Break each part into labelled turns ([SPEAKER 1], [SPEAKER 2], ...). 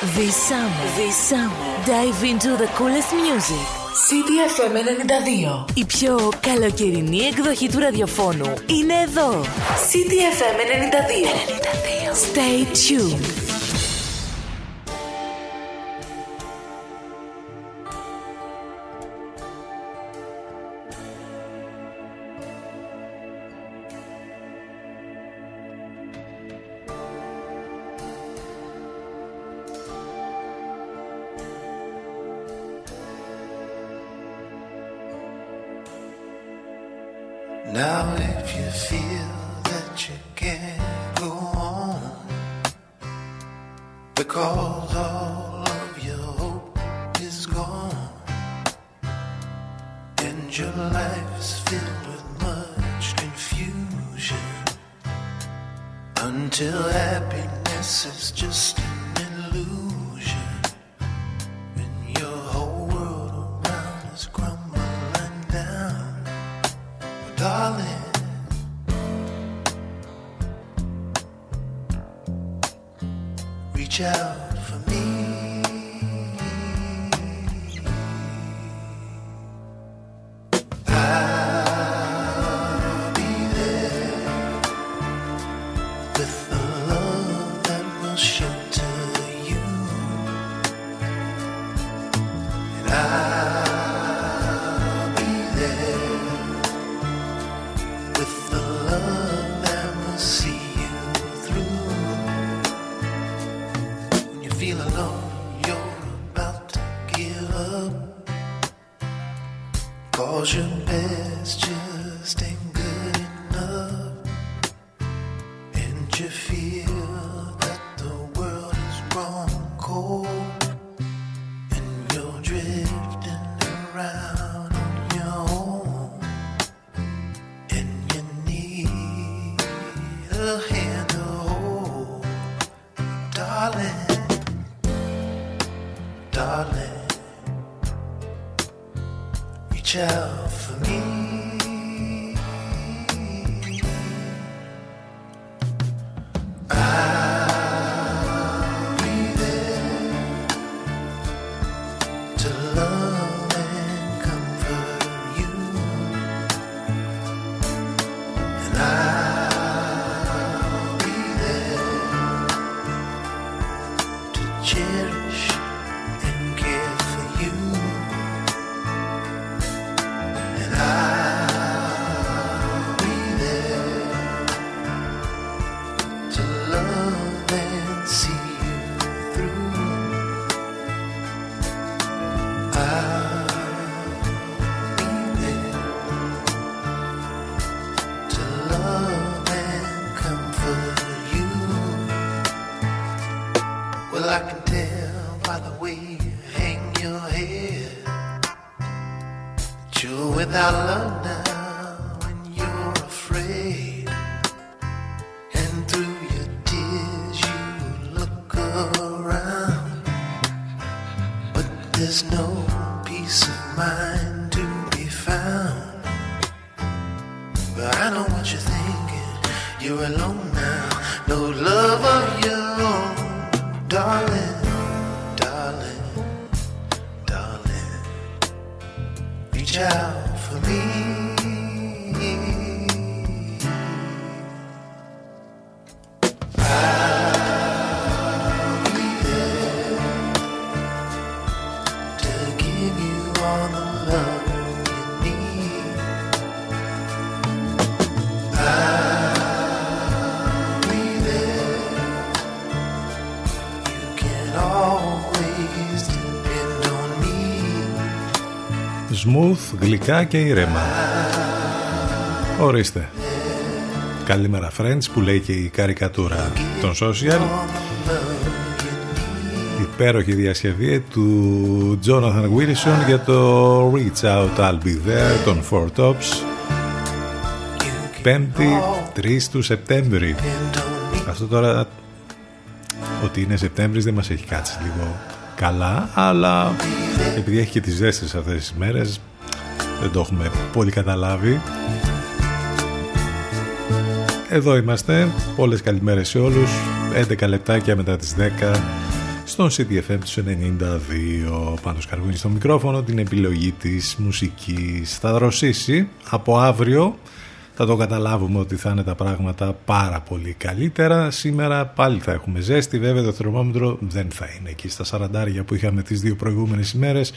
[SPEAKER 1] This summer, this summer, dive into the coolest music.
[SPEAKER 2] CDFM 92.
[SPEAKER 1] Η πιο καλοκαιρινή εκδοχή του ραδιοφώνου είναι εδώ.
[SPEAKER 2] CDFM 92.
[SPEAKER 1] 92. Stay tuned.
[SPEAKER 3] Smooth, γλυκά και ήρεμα. Ορίστε. Καλημέρα friends που λέει και η καρικατούρα των social. Υπέροχη διασκευή του Jonathan Wilson για το Reach Out I'll Be There των Four Tops. Πέμπτη 3 του Σεπτέμβρη. Αυτό τώρα ότι είναι Σεπτέμβρης δεν μας έχει κάτσει λίγο καλά, αλλά επειδή έχει και τις ζέστες αυτές τις μέρες δεν το έχουμε πολύ καταλάβει. Εδώ είμαστε. Πολλές καλημέρες σε όλους. 11 λεπτάκια μετά τις 10 στον CDFM τους 92 πάνω σκαρβούνι στο μικρόφωνο την επιλογή της μουσικής θα δροσίσει από αύριο θα το καταλάβουμε ότι θα είναι τα πράγματα πάρα πολύ καλύτερα. Σήμερα πάλι θα έχουμε ζέστη. Βέβαια το θερμόμετρο δεν θα είναι εκεί στα 40 που είχαμε τις δύο προηγούμενες ημέρες.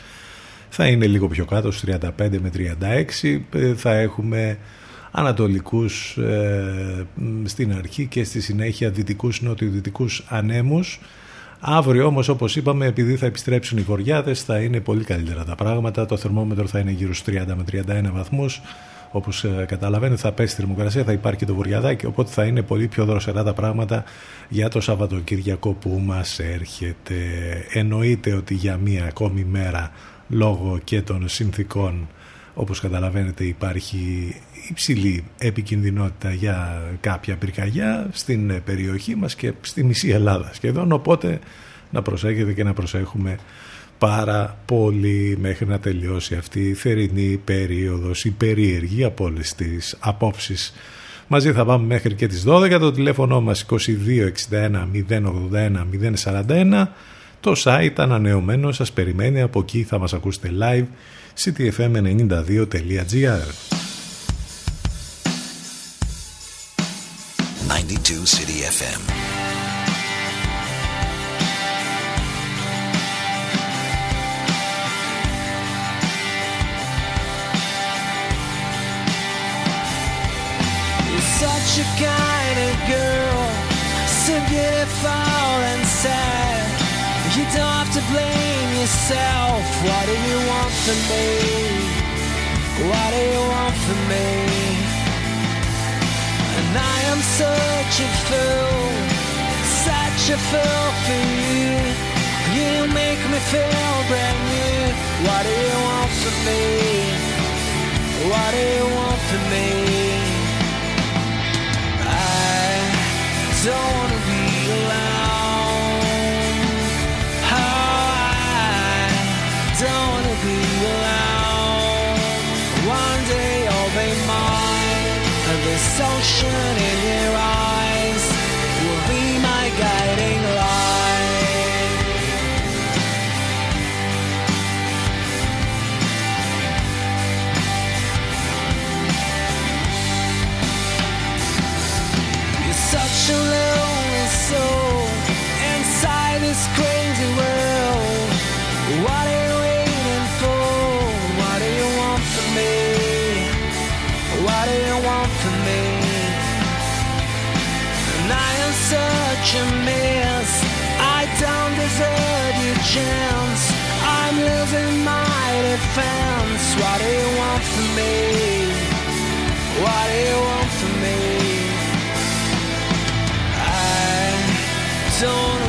[SPEAKER 3] Θα είναι λίγο πιο κάτω στους 35 με 36 ε, θα έχουμε ανατολικούς ε, στην αρχή και στη συνέχεια δυτικούς νοτιοδυτικούς ανέμους. Αύριο όμως όπως είπαμε επειδή θα επιστρέψουν οι βορειάδες θα είναι πολύ καλύτερα τα πράγματα. Το θερμόμετρο θα είναι γύρω στους 30 με 31 βαθμούς όπως ε, καταλαβαίνετε θα πέσει η θερμοκρασία θα υπάρχει το βορειαδάκι οπότε θα είναι πολύ πιο δροσερά τα πράγματα για το Σαββατοκύριακο που μας έρχεται. Εννοείται ότι για μία ακόμη μέρα λόγω και των συνθήκων όπως καταλαβαίνετε υπάρχει υψηλή επικινδυνότητα για κάποια πυρκαγιά στην περιοχή μας και στη μισή Ελλάδα σχεδόν οπότε να προσέχετε και να προσέχουμε πάρα πολύ μέχρι να τελειώσει αυτή η θερινή περίοδος η περίεργη από όλες τις απόψεις. Μαζί θα πάμε μέχρι και τις 12 το τηλέφωνο μας 2261 081 041 το site ανανεωμένο σας περιμένει. Από εκεί θα μας ακούσετε live ctfm92.gr
[SPEAKER 4] 92 City FM.
[SPEAKER 5] Such a kind of girl, so beautiful and sad. You don't have to blame yourself. What do you want from me? What do you want from me? And I am such a fool, such a fool for you. You make me feel brand new. What do you want from me? What do you want from me? Don't wanna be alone. Oh, I don't wanna be alone. One day mine, and this ocean in your eyes don't your chance. I'm losing my defense. What do you want from me? What do you want from me? I don't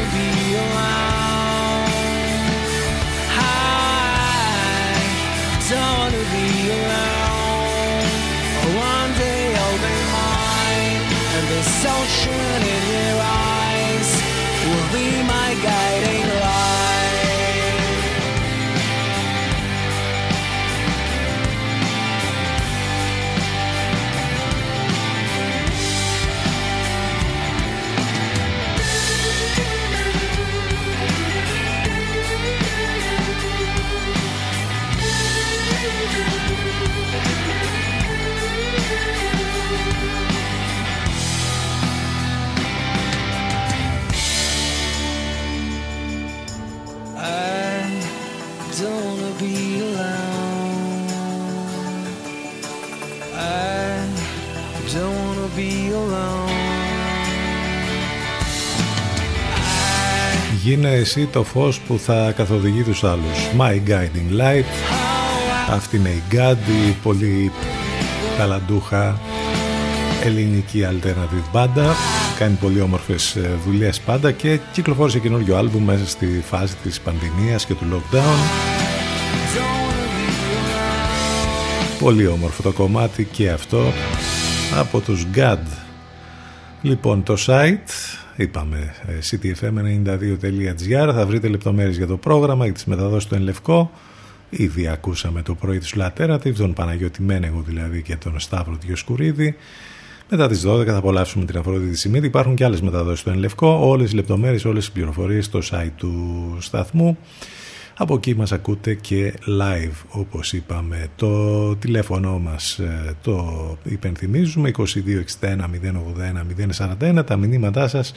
[SPEAKER 3] Γίνε εσύ το φως που θα καθοδηγεί τους άλλους. My Guiding Light. Αυτή είναι η God Η πολύ ταλαντούχα ελληνική alternative μπάντα. Κάνει πολύ όμορφες ε, δουλειές πάντα και κυκλοφόρησε καινούριο άλμπουμ μέσα στη φάση της πανδημίας και του lockdown. Πολύ όμορφο το κομμάτι και αυτό από τους God λοιπόν το site είπαμε ε, ctfm92.gr θα βρείτε λεπτομέρειες για το πρόγραμμα για τις μεταδόσεις του Ενλευκό ήδη ακούσαμε το πρωί τους Alternative τον Παναγιώτη Μένεγο δηλαδή και τον Σταύρο Διοσκουρίδη Μετά τις 12 θα απολαύσουμε την Αφροδίτη Σιμίδη. Υπάρχουν και άλλες μεταδόσεις στο Ενλευκό. Όλες οι λεπτομέρειες, όλες οι πληροφορίες στο site του σταθμού. Από εκεί μας ακούτε και live όπως είπαμε. Το τηλέφωνο μας ε, το υπενθυμίζουμε 2261 081 041 τα μηνύματά σας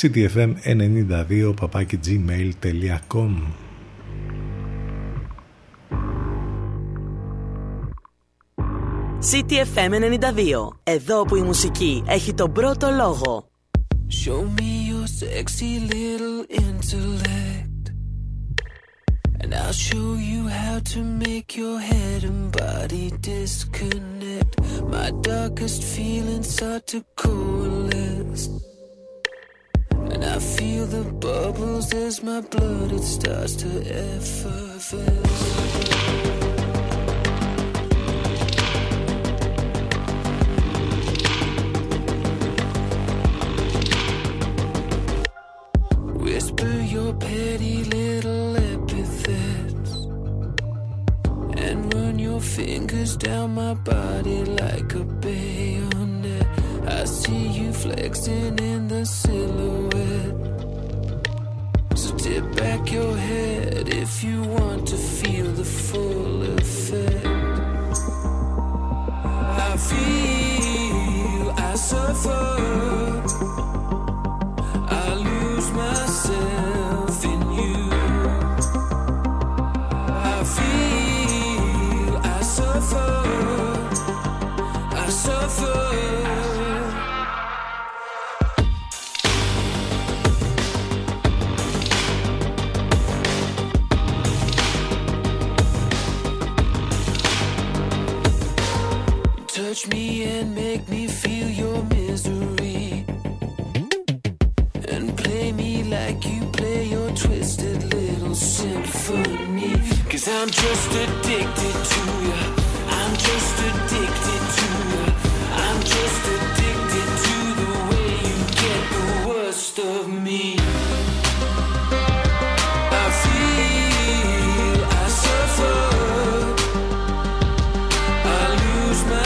[SPEAKER 3] ctfm92 gmail.com
[SPEAKER 1] CTFM 92. Εδώ που η μουσική έχει τον πρώτο λόγο.
[SPEAKER 5] Show me your sexy little intellect. And I'll show you how to make your head and body disconnect. My darkest feelings start to coalesce. And I feel the bubbles as my blood it starts to effervesce. Your fingers down my body like a bayonet. I see you flexing in the silhouette. So tip back your head if you want to feel the full effect. I feel I suffer. Me and make me feel your misery. And play me like you play your twisted little symphony. Cause I'm just addicted to you. I'm just addicted to you. I'm just addicted to the way you get the worst of me. I feel I suffer. I lose myself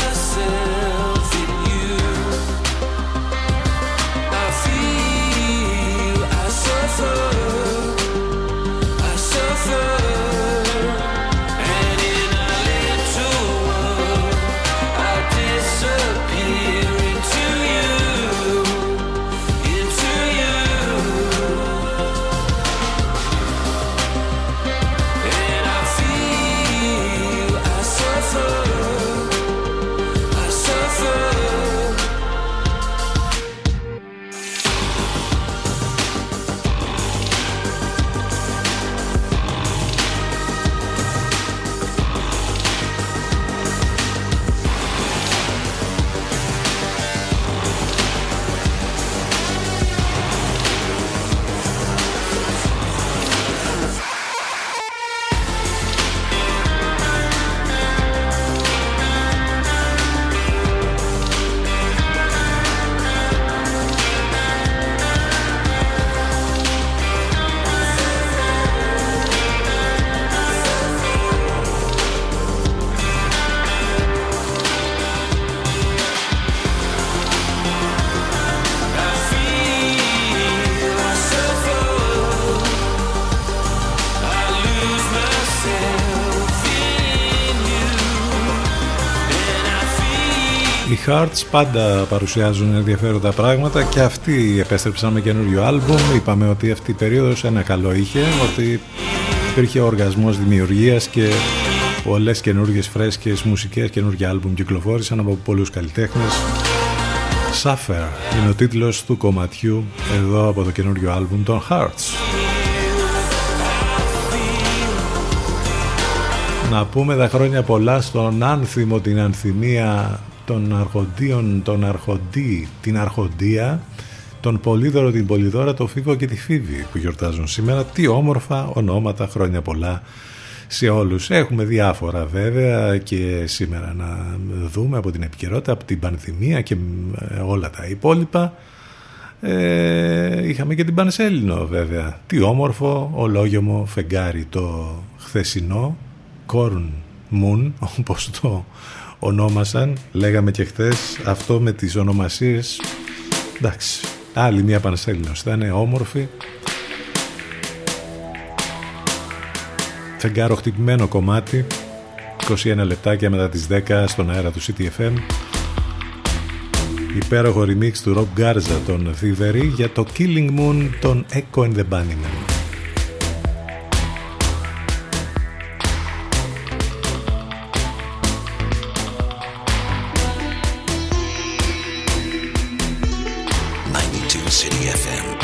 [SPEAKER 5] feel
[SPEAKER 3] Οι Hearts πάντα παρουσιάζουν ενδιαφέροντα πράγματα και αυτοί επέστρεψαν με καινούριο άλμπουμ. Είπαμε ότι αυτή η περίοδος ένα καλό είχε, ότι υπήρχε οργασμός δημιουργίας και πολλές καινούργιες φρέσκες μουσικές, καινούργια άλμπουμ κυκλοφόρησαν από πολλούς καλλιτέχνες. Suffer είναι ο τίτλος του κομματιού εδώ από το καινούριο άλμπουμ των Hearts. Να πούμε τα χρόνια πολλά στον άνθιμο την ανθυμία των αρχοντίων, τον αρχοντή, την αρχοντία, τον πολύδωρο, την πολυδώρα, το φίβο και τη φίβη που γιορτάζουν σήμερα. Τι όμορφα ονόματα, χρόνια πολλά σε όλους. Έχουμε διάφορα βέβαια και σήμερα να δούμε από την επικαιρότητα, από την πανθυμία και ε, όλα τα υπόλοιπα. Ε, είχαμε και την Πανσέλινο βέβαια. Τι όμορφο, ολόγιομο φεγγάρι το χθεσινό, Corn Moon, όπως το ονόμασαν, λέγαμε και χθες αυτό με τις ονομασίες, εντάξει, άλλη μια Πανσέλινος, θα είναι όμορφη. Φεγγάρο κομμάτι, 21 λεπτάκια μετά τις 10 στον αέρα του CTFM. Υπέροχο remix του Rob Garza των Thievery για το Killing Moon των Echo and the Bunnymen.
[SPEAKER 4] City FM.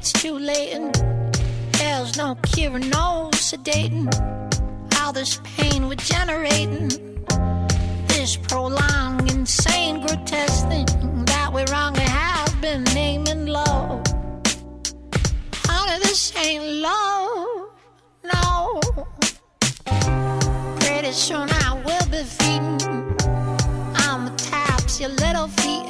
[SPEAKER 6] It's too late. And there's no cure, no sedating all this pain we're generating. This prolonged, insane, grotesque thing that we wrongly have been naming love. Honey, this ain't love, no. Pretty soon I will be feeding on the taps your little feet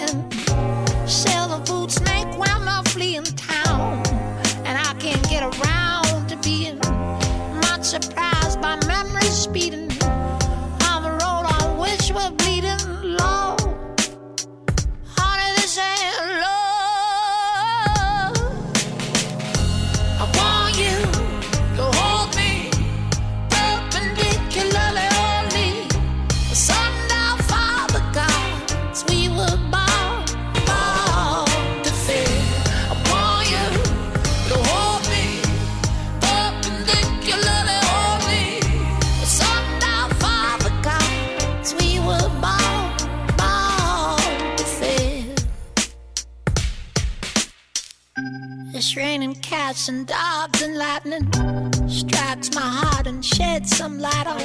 [SPEAKER 6] cats and dogs and lightning strikes my heart and sheds some light on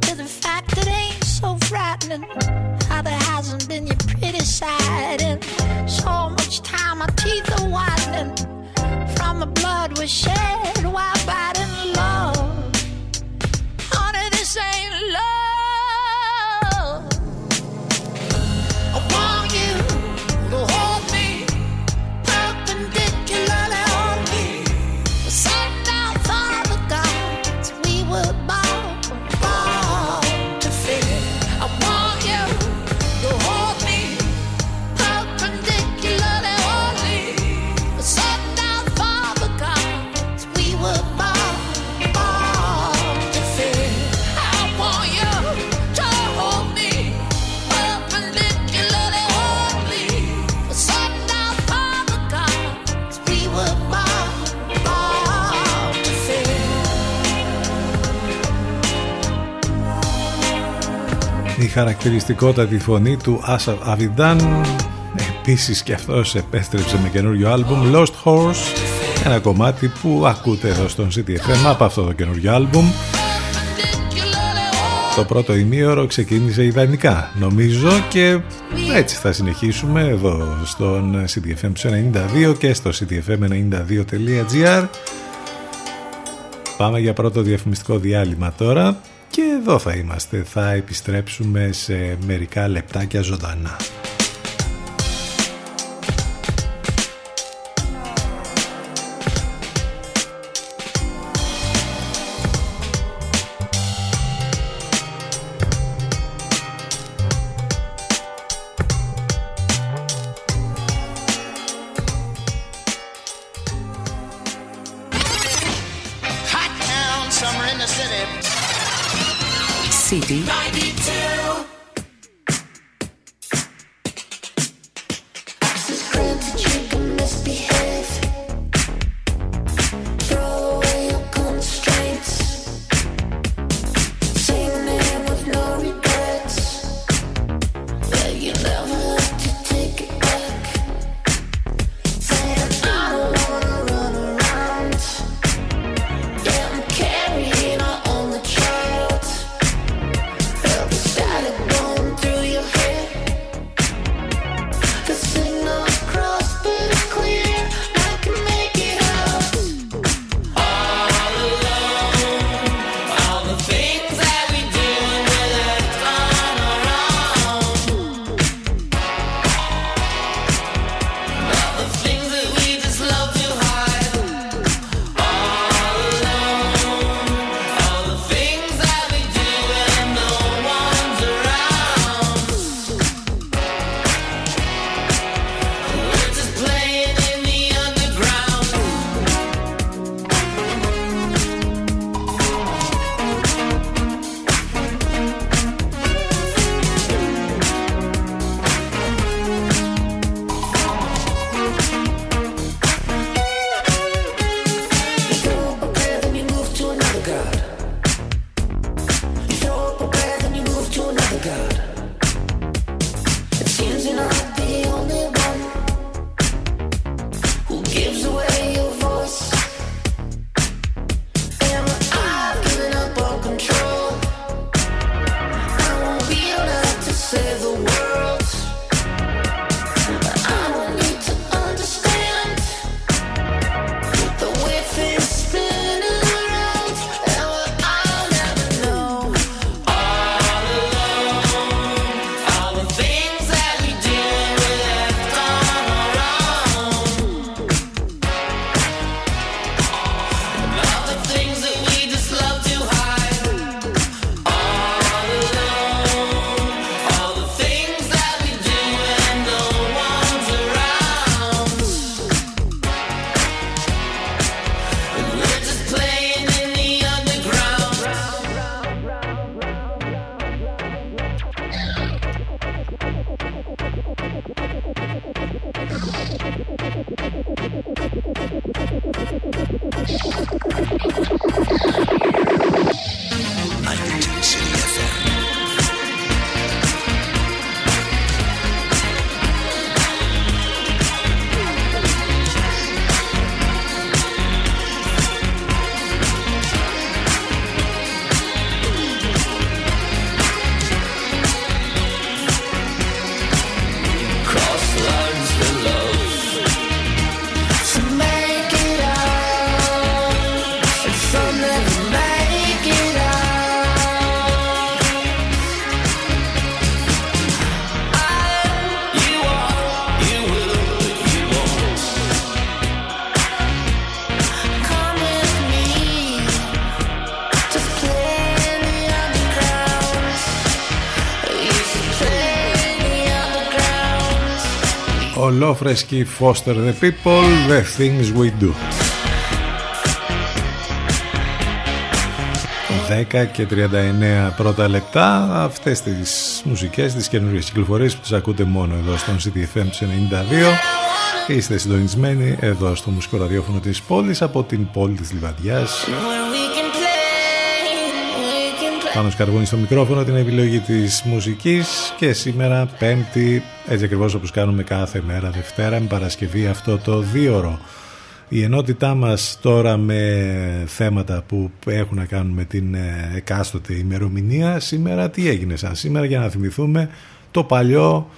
[SPEAKER 6] to the fact that ain't so frightening. How there hasn't been your pretty side in so much time. My teeth are whitening from the blood we shed while biting love. Honey, this ain't love.
[SPEAKER 3] Χαρακτηριστικότατη φωνή του Άσα Αβιντάν επίσης και αυτός επέστρεψε με καινούριο άλμπουμ Lost Horse ένα κομμάτι που ακούτε εδώ στον CTFM από αυτό το καινούριο άλμπουμ. Το πρώτο ημίωρο ξεκίνησε ιδανικά νομίζω και έτσι θα συνεχίσουμε εδώ στον CTFM 92 και στο ctfm92.gr Πάμε για πρώτο διαφημιστικό διάλειμμα τώρα και εδώ θα είμαστε. Θα επιστρέψουμε σε μερικά λεπτάκια ζωντανά. Φρέσκι Foster the People The Things We Do. 10 και 39 πρώτα λεπτά αυτές τις μουσικές, τις καινούργιες κυκλοφορίες που τις ακούτε μόνο εδώ στον CTFM 92 είστε συντονισμένοι εδώ στο μουσικό ραδιόφωνο της πόλης από την πόλη της Λιβαδιάς πάνω σκαρβούνι στο μικρόφωνο την επιλογή της μουσικής. Και σήμερα πέμπτη έτσι ακριβώς όπως κάνουμε κάθε μέρα Δευτέρα με Παρασκευή αυτό το δίωρο. Η ενότητά μας τώρα με θέματα που έχουν να κάνουν με την ε, εκάστοτε ημερομηνία σήμερα τι έγινε σαν σήμερα για να θυμηθούμε το παλιό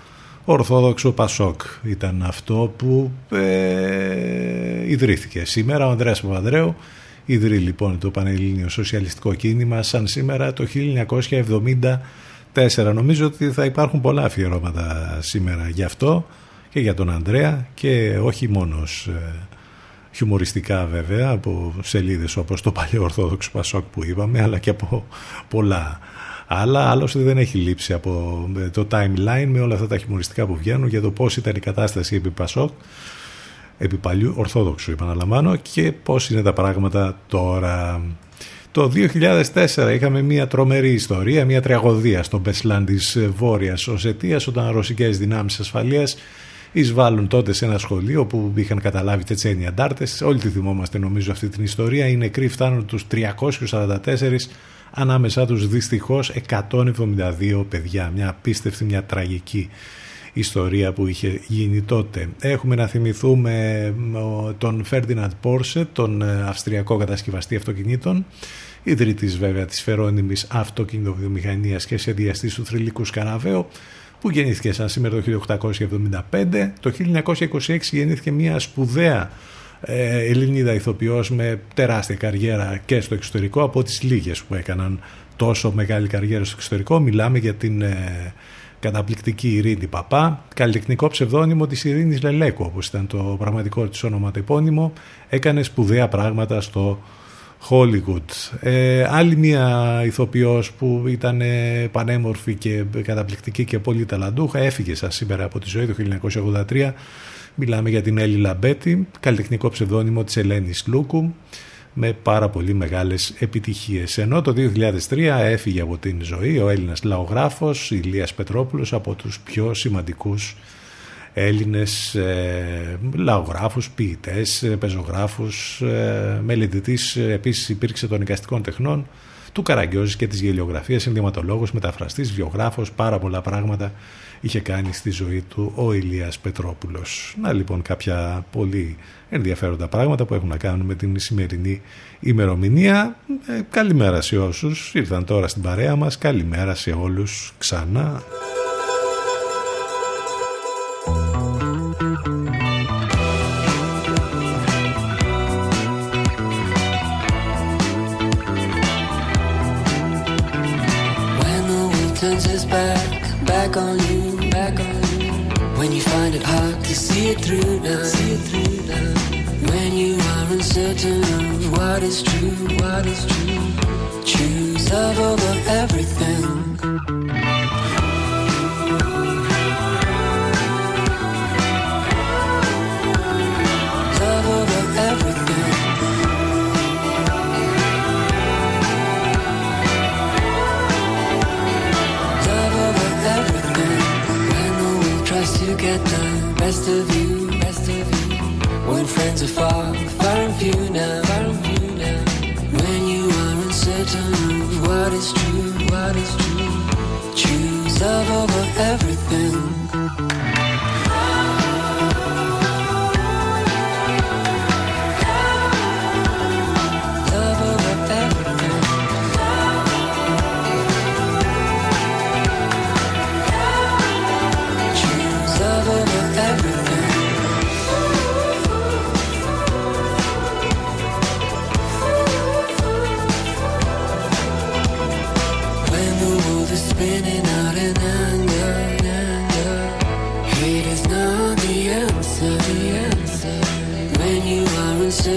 [SPEAKER 3] Ορθόδοξο Πασόκ. Ήταν αυτό που ε, ιδρύθηκε. Σήμερα ο Ανδρέας Παπανδρέου ιδρύει λοιπόν το Πανελλήνιο Σοσιαλιστικό Κίνημα σαν σήμερα το 1974. Νομίζω ότι θα υπάρχουν πολλά αφιερώματα σήμερα γι' αυτό και για τον Ανδρέα και όχι μόνος ε, χιουμοριστικά βέβαια από σελίδες όπως το παλιό Ορθόδοξο Πασόκ που είπαμε αλλά και από πολλά άλλα άλλωστε δεν έχει λείψει από ε, το timeline με όλα αυτά τα χιουμοριστικά που βγαίνουν για το πώς ήταν η κατάσταση επί Πασόκ επί παλιού Ορθόδοξου επαναλαμβάνω και πώς είναι τα πράγματα τώρα. Το 2004 είχαμε μια τρομερή ιστορία, μια τραγωδία στο Μπεσλάν της Βόρειας Οσετίας όταν ρωσικές δυνάμεις ασφαλείας εισβάλλουν τότε σε ένα σχολείο που είχαν καταλάβει τετσένοι αντάρτες. Όλοι τη θυμόμαστε νομίζω αυτή την ιστορία. Οι νεκροί φτάνουν τους 344 ανάμεσά τους δυστυχώς 172 παιδιά. Μια απίστευτη, μια τραγική ιστορία που είχε γίνει τότε. Έχουμε να θυμηθούμε τον Φέρντιναντ Πόρσε, τον ε, αυστριακό κατασκευαστή αυτοκινήτων, ιδρυτής βέβαια της φερόνιμης αυτοκινητοβιομηχανίας και σχεδιαστής του θρηλυκού Σκαναβαίου, που γεννήθηκε σαν σήμερα το 1875. Το 1926 γεννήθηκε μια σπουδαία ε, Ελληνίδα ηθοποιός με τεράστια καριέρα και στο εξωτερικό από τις λίγες που έκαναν τόσο μεγάλη καριέρα στο εξωτερικό. Μιλάμε για την ε, καταπληκτική Ειρήνη Παπά, καλλιτεχνικό ψευδόνυμο της Ειρήνης Λελέκου, όπως ήταν το πραγματικό της όνομα το επώνυμο, έκανε σπουδαία πράγματα στο Hollywood. Ε, άλλη μια ηθοποιός που ήταν πανέμορφη και καταπληκτική και πολύ ταλαντούχα έφυγε σαν σήμερα από τη ζωή το 1983. Μιλάμε για την Έλλη Λαμπέτη, καλλιτεχνικό ψευδόνυμο της Ελένης Λούκου με πάρα πολύ μεγάλες επιτυχίες. Ενώ το 2003 έφυγε από την ζωή ο Έλληνας λαογράφος Ηλίας Πετρόπουλος από τους πιο σημαντικούς Έλληνες ε, λαογράφους, ποιητές, ε, πεζογράφους, ε, μελετητής επίσης υπήρξε των εικαστικών τεχνών του Καραγκιόζης και της γελιογραφίας, ενδυματολόγος, μεταφραστής, βιογράφος, πάρα πολλά πράγματα είχε κάνει στη ζωή του ο Ηλίας Πετρόπουλος. Να λοιπόν κάποια πολύ ενδιαφέροντα πράγματα που έχουν να κάνουν με την σημερινή ημερομηνία. Ε, καλημέρα σε όσους ήρθαν τώρα στην παρέα μας, καλημέρα σε όλους ξανά.
[SPEAKER 5] Turns his back, back on you, back on you. When you find it hard to see it through now, see it through now. When you are uncertain of what is true, what is true. Choose love over everything. Get the best of you, best of you. When friends are far, far and few now, far and few now. When you are uncertain of what is true, what is true. Choose love over everything.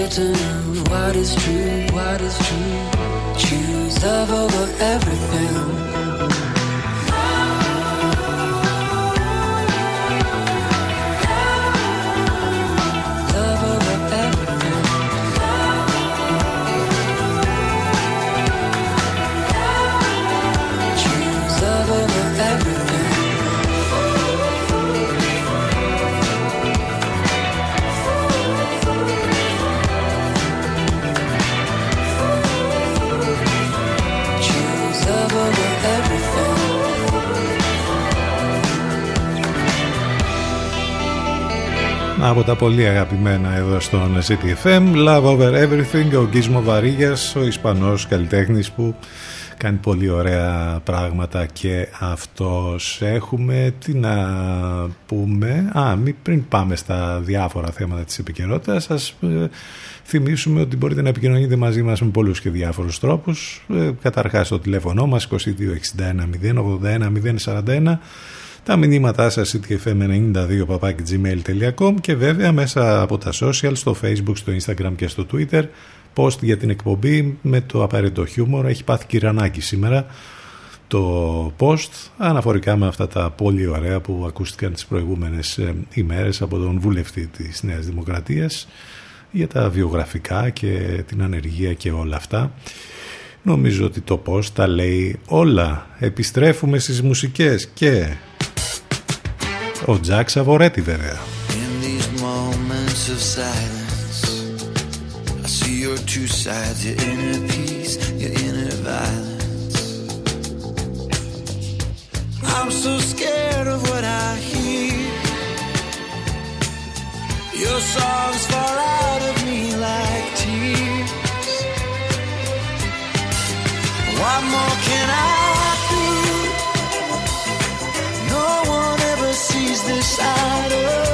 [SPEAKER 5] Are uncertain of what is true, what is true, choose love over everything.
[SPEAKER 3] Από τα πολύ αγαπημένα εδώ στον CTFM Love Over Everything Ο Γκίσμο Βαρίγιας Ο Ισπανός καλλιτέχνης που κάνει πολύ ωραία πράγματα και αυτός. Έχουμε τι να πούμε. Α, μη πριν πάμε στα διάφορα θέματα της επικαιρότητας σας ε, θυμίσουμε ότι μπορείτε να επικοινωνείτε μαζί μας με πολλούς και διάφορους τρόπους. Ε, καταρχάς το τηλέφωνο μας 2261 081 041 τα μηνύματά σας ctfm92 gmail.com και βέβαια μέσα από τα social στο facebook, στο instagram και στο twitter post για την εκπομπή με το απαραίτητο χιούμορ. Έχει πάθει κυρανάκι σήμερα το post αναφορικά με αυτά τα πολύ ωραία που ακούστηκαν τις προηγούμενες ε, ημέρες από τον βουλευτή της Νέας Δημοκρατίας για τα βιογραφικά και την ανεργία και όλα αυτά. Νομίζω ότι το post τα λέει όλα. Επιστρέφουμε στις μουσικές και ο Τζακ Σαβορέτη βέβαια
[SPEAKER 7] In these moments of silence, I see your two sides, your inner peace, your inner violence. I'm so scared of what I hear. Your songs fall out of me like tears. What more can I shadow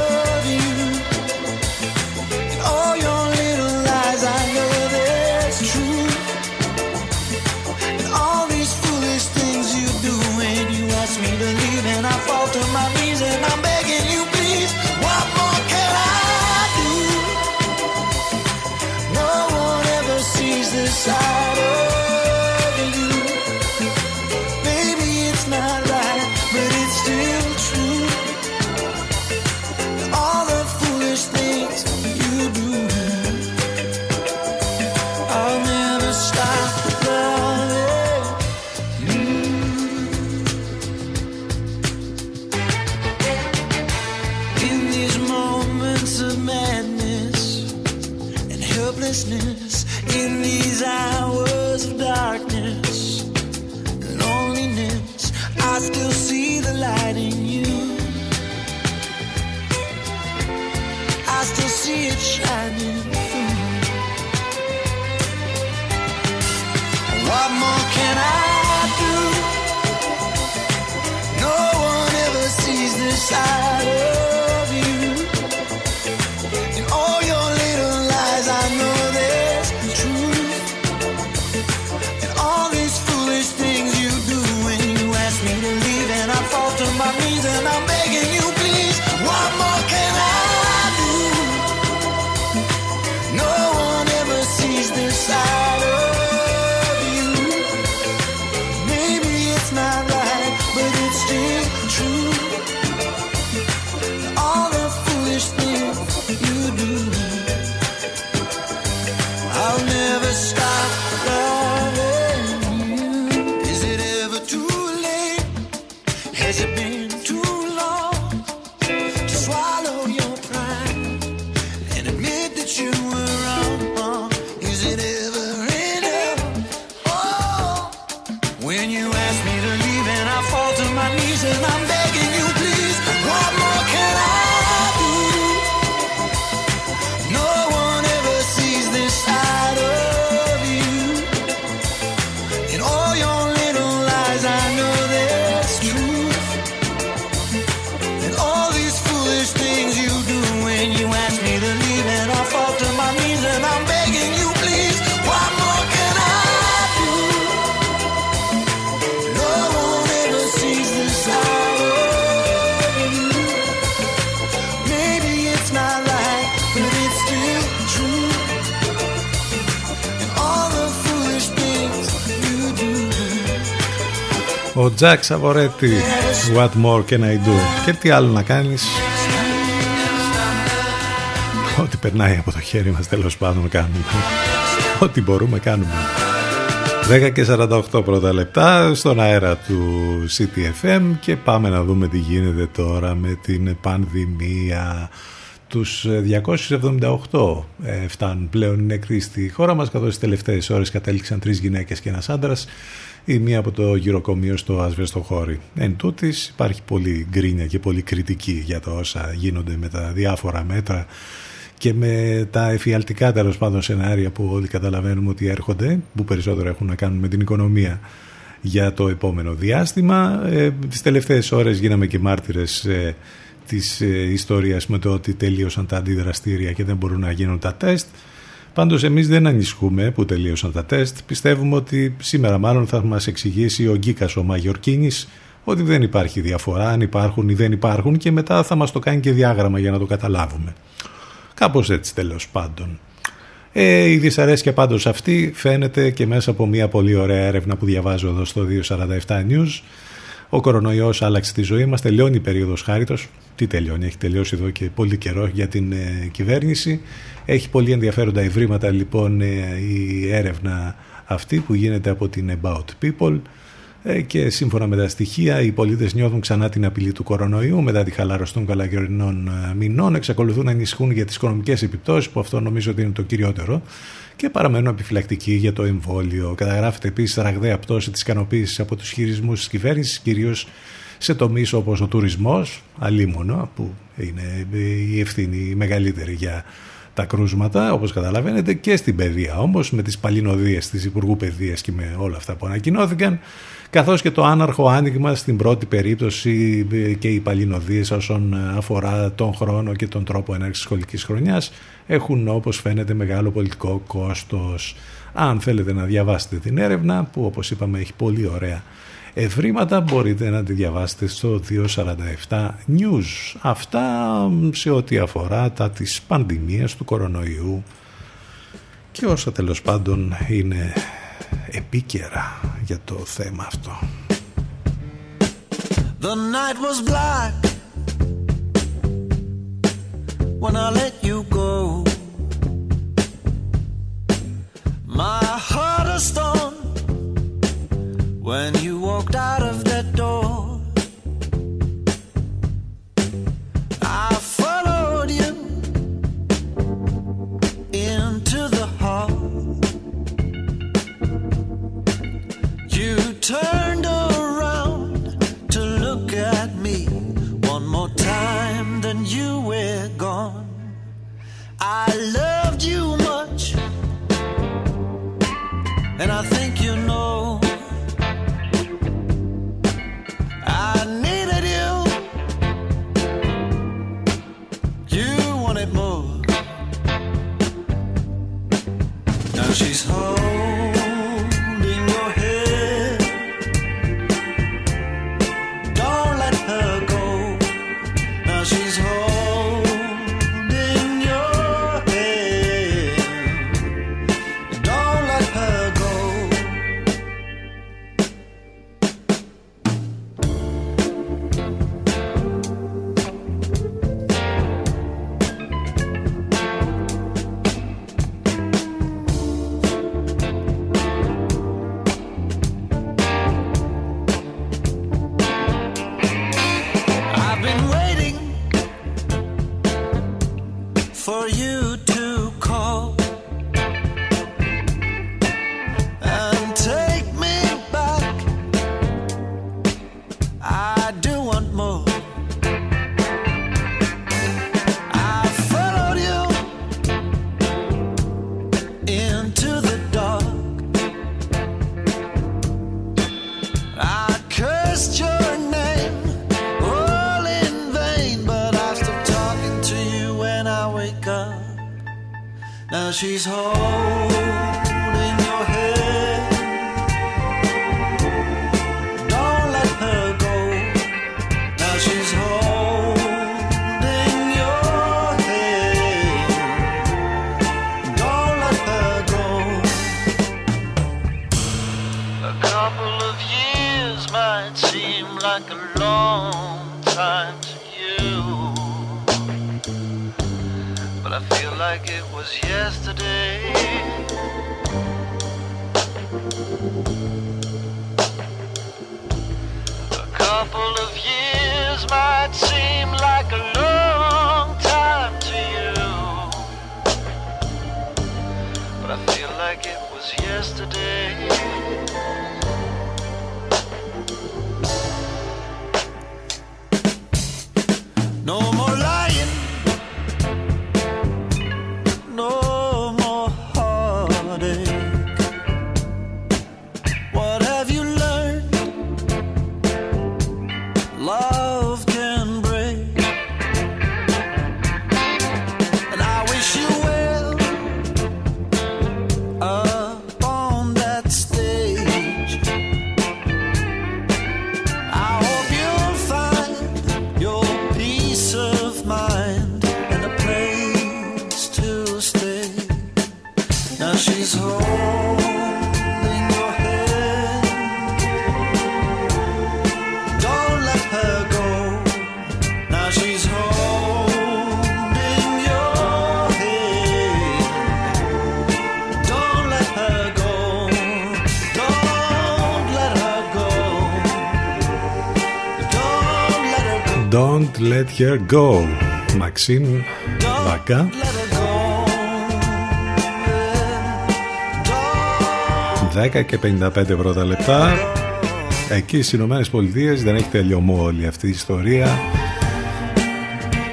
[SPEAKER 7] side
[SPEAKER 3] Τζακ Σαβορέτη. What more can I do; Και τι άλλο να κάνεις; Ό,τι περνάει από το χέρι μας τέλος πάντων κάνουμε. Ό,τι μπορούμε κάνουμε. 10 και 48 πρώτα λεπτά στον αέρα του CTFM και πάμε να δούμε τι γίνεται τώρα με την πανδημία. Τους 278 ε, φτάνουν πλέον οι νεκροί στη χώρα μας καθώς τις τελευταίες ώρες κατέληξαν τρεις γυναίκες και ένας άντρας η μία από το γυροκομείο στο Ασβεστοχώρι. Εν τούτης υπάρχει πολύ γκρίνια και πολύ κριτική για το όσα γίνονται με τα διάφορα μέτρα και με τα εφιαλτικά τέλος πάντων σενάρια που όλοι καταλαβαίνουμε ότι έρχονται, που περισσότερο έχουν να κάνουν με την οικονομία για το επόμενο διάστημα. Ε, τις τελευταίες ώρες γίναμε και μάρτυρες ε, της ε, ιστορίας με το ότι τελείωσαν τα αντιδραστήρια και δεν μπορούν να γίνουν τα τεστ. Πάντως εμείς δεν ανησυχούμε που τελείωσαν τα τεστ. Πιστεύουμε ότι σήμερα μάλλον θα μας εξηγήσει ο Γκίκας ο Μαγιορκίνης ότι δεν υπάρχει διαφορά, αν υπάρχουν ή δεν υπάρχουν και μετά θα μας το κάνει και διάγραμμα για να το καταλάβουμε. Κάπως έτσι τέλος πάντων. Ε, η δυσαρέσκεια πάντως αυτή φαίνεται και μέσα από μια πολύ ωραία έρευνα που διαβάζω εδώ στο 247 News. Ο κορονοϊός άλλαξε τη ζωή μας, τελειώνει η περίοδος χάριτος. Τι τελειώνει, έχει τελειώσει εδώ και πολύ καιρό για την ε, κυβέρνηση. Έχει πολύ ενδιαφέροντα ευρήματα λοιπόν ε, η έρευνα αυτή που γίνεται από την About People ε, και σύμφωνα με τα στοιχεία οι πολίτες νιώθουν ξανά την απειλή του κορονοϊού μετά τη χαλάρωση των καλακαιρινών ε, μηνών εξακολουθούν να ενισχύουν για τις οικονομικές επιπτώσεις που αυτό νομίζω ότι είναι το κυριότερο και παραμένουν επιφυλακτικοί για το εμβόλιο. Καταγράφεται επίσης ραγδαία πτώση της ικανοποίησης από τους χειρισμούς της κυβέρνησης κυρίως σε τομείς όπως ο τουρισμός, αλίμονο που είναι η ευθύνη μεγαλύτερη για τα κρούσματα όπως καταλαβαίνετε και στην παιδεία όμως με τις παλινοδίες της Υπουργού Παιδείας και με όλα αυτά που ανακοινώθηκαν καθώς και το άναρχο άνοιγμα στην πρώτη περίπτωση και οι παλινοδίες όσον αφορά τον χρόνο και τον τρόπο ενέργειας σχολικής χρονιάς έχουν όπως φαίνεται μεγάλο πολιτικό κόστος. Αν θέλετε να διαβάσετε την έρευνα που όπως είπαμε έχει πολύ ωραία ευρήματα μπορείτε να τη διαβάσετε στο 247 News. Αυτά σε ό,τι αφορά τα της πανδημίας του κορονοϊού και όσα τέλος πάντων είναι επίκαιρα για το θέμα αυτό. The night was black when I let you go. My heart a stone when you walked out of that door. Turned around to look at me one more time, then you were gone. I loved you much, and I think you know. I needed you. You wanted
[SPEAKER 7] more. Now she's holding Don't let her go.
[SPEAKER 3] Μαξίν Βακά. 10 και 55 πρώτα λεπτά. Εκεί στις Ηνωμένες Πολιτείες δεν έχει τελειωμό όλη αυτή η ιστορία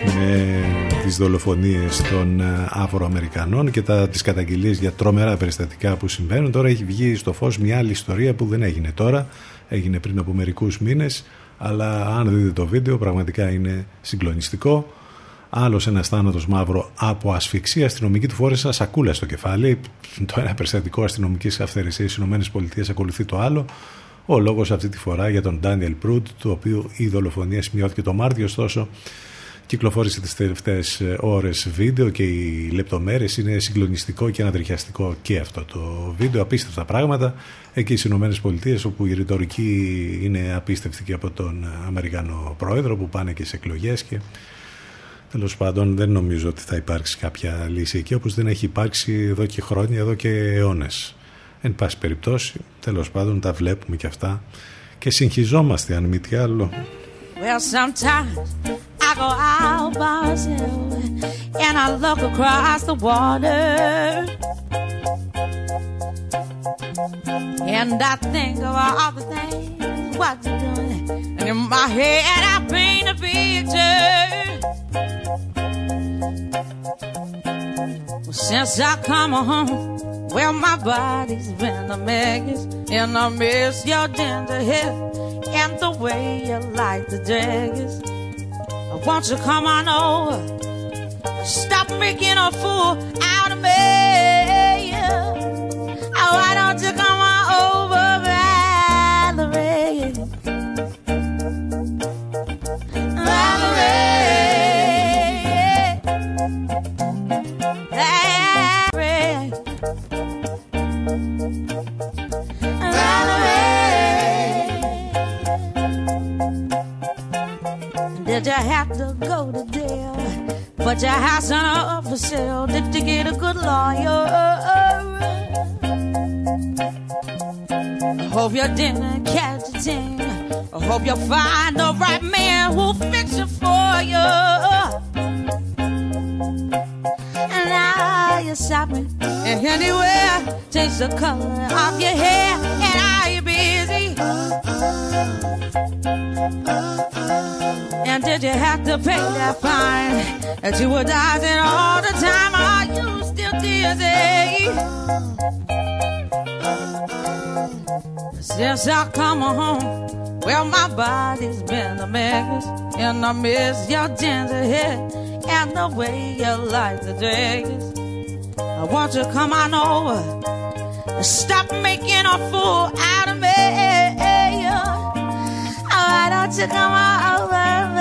[SPEAKER 3] με τις δολοφονίες των ε, Αφροαμερικανών και τα, τις καταγγελίες για τρομερά περιστατικά που συμβαίνουν. Τώρα έχει βγει στο φως μια άλλη ιστορία που δεν έγινε τώρα, έγινε πριν από μερικούς μήνες, αλλά αν δείτε το βίντεο πραγματικά είναι συγκλονιστικό. Άλλος ένας θάνατος μαύρο από ασφυξία. Αστυνομική του φόρεσα σακούλα στο κεφάλι. Το ένα περιστατικό αστυνομικής αυθαιρεσία στις ΗΠΑ ακολουθεί το άλλο. Ο λόγος αυτή τη φορά για τον Ντάνιελ Προύτ, του οποίου η δολοφονία σημειώθηκε το Μάρτιο, ωστόσο κυκλοφόρησε τις τελευταίες ώρες βίντεο και οι λεπτομέρειες είναι συγκλονιστικό και ανατριχιαστικό και αυτό το βίντεο, απίστευτα πράγματα εκεί στις Ηνωμένες Πολιτείες όπου η ρητορική είναι απίστευτη και από τον Αμερικανό Πρόεδρο που πάνε και σε εκλογές και Τέλος πάντων, δεν νομίζω ότι θα υπάρξει κάποια λύση εκεί, όπως δεν έχει υπάρξει εδώ και χρόνια, εδώ και αιώνες. Εν πάση περιπτώσει, τέλος πάντων, τα βλέπουμε και αυτά και συγχυζόμαστε, αν μη τι άλλο.
[SPEAKER 8] Well, sometimes I go out by myself and I look across the water. And I think of all the things what you're doing. And in my head, I paint a picture. Since I come home, well, my body's been a mess. And I miss your ginger hair and the way you like the dress. Won't you come on over? Stop making a fool out of me. Oh, why don't you But your house on for sale. Did you get a good lawyer? I hope you didn't catch a thing. I hope you'll find the right man who'll fix it for you. And now you're shopping and anywhere. Change the color of your hair. And are you busy? And did you have to pay that fine that you were dodging all the time? Are you still dizzy? Since I come home, Well, my body's been a mess, and I miss your ginger hair and the way you like the dress. I want you to come on over and stop making a fool out of me. Oh, why don't you come on over,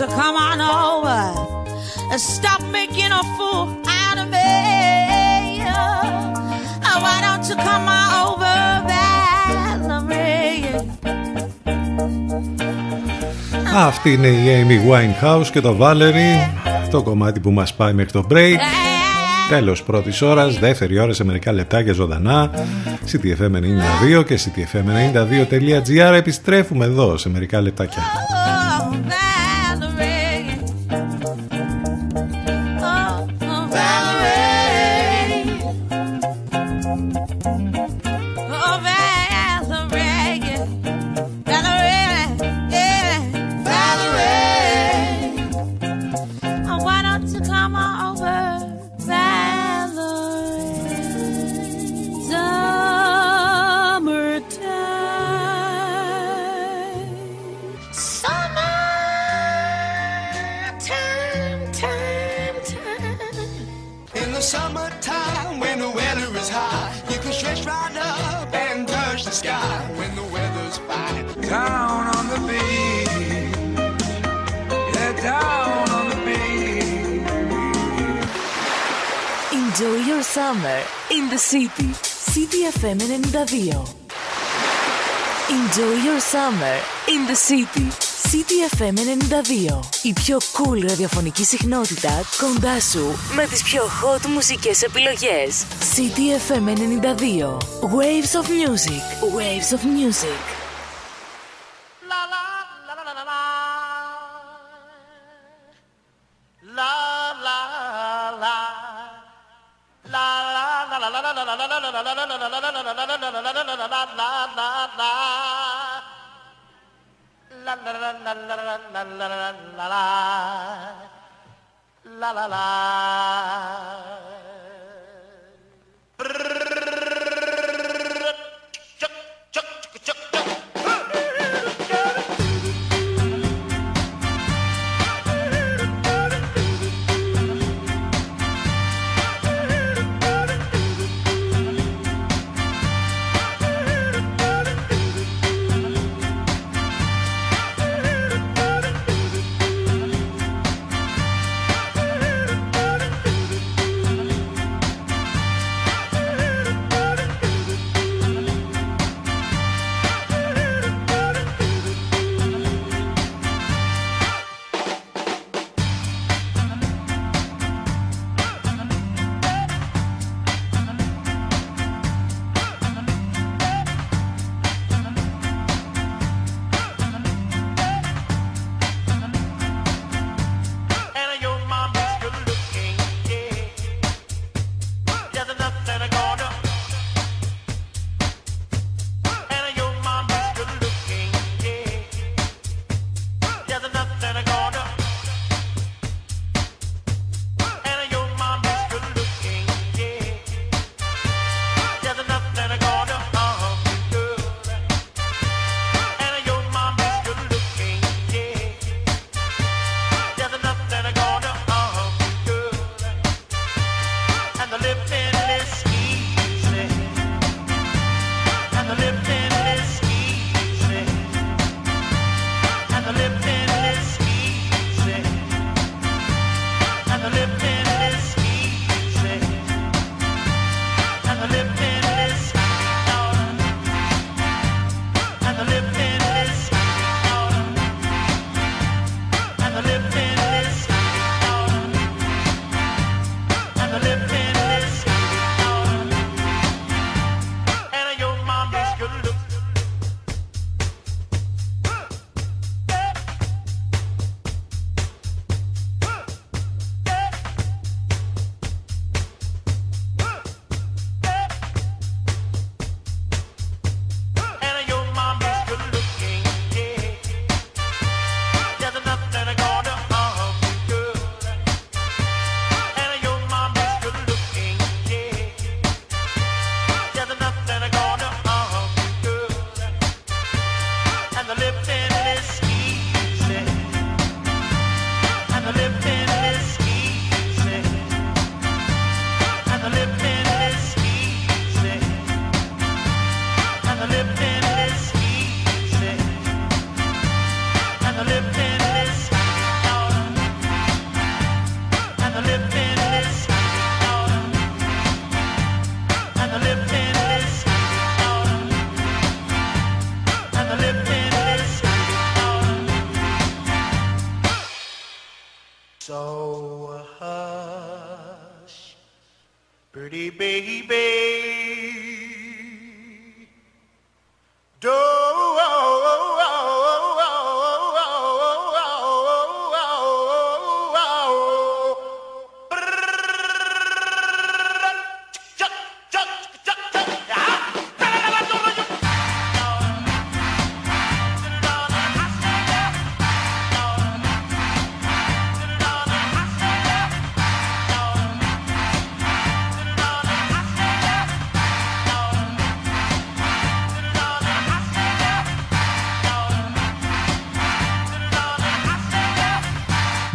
[SPEAKER 8] I want you to come on over and stop making a fool out of me. Oh, why don't you come on over, Valerie?
[SPEAKER 3] Αυτή είναι η Amy Winehouse και το Valerie, το κομμάτι που μας πάει μέχρι το break. Τέλος πρώτης ώρας, δεύτερη ώρα σε μερικά λεπτάκια ζωντανά CTFM92 και CTFM92.gr Επιστρέφουμε εδώ σε μερικά λεπτάκια
[SPEAKER 2] City. City FM 92. Η πιο cool ραδιοφωνική συχνότητα κοντά σου με τις πιο hot μουσικές επιλογές. City FM 92. Waves of Music. Waves of Music.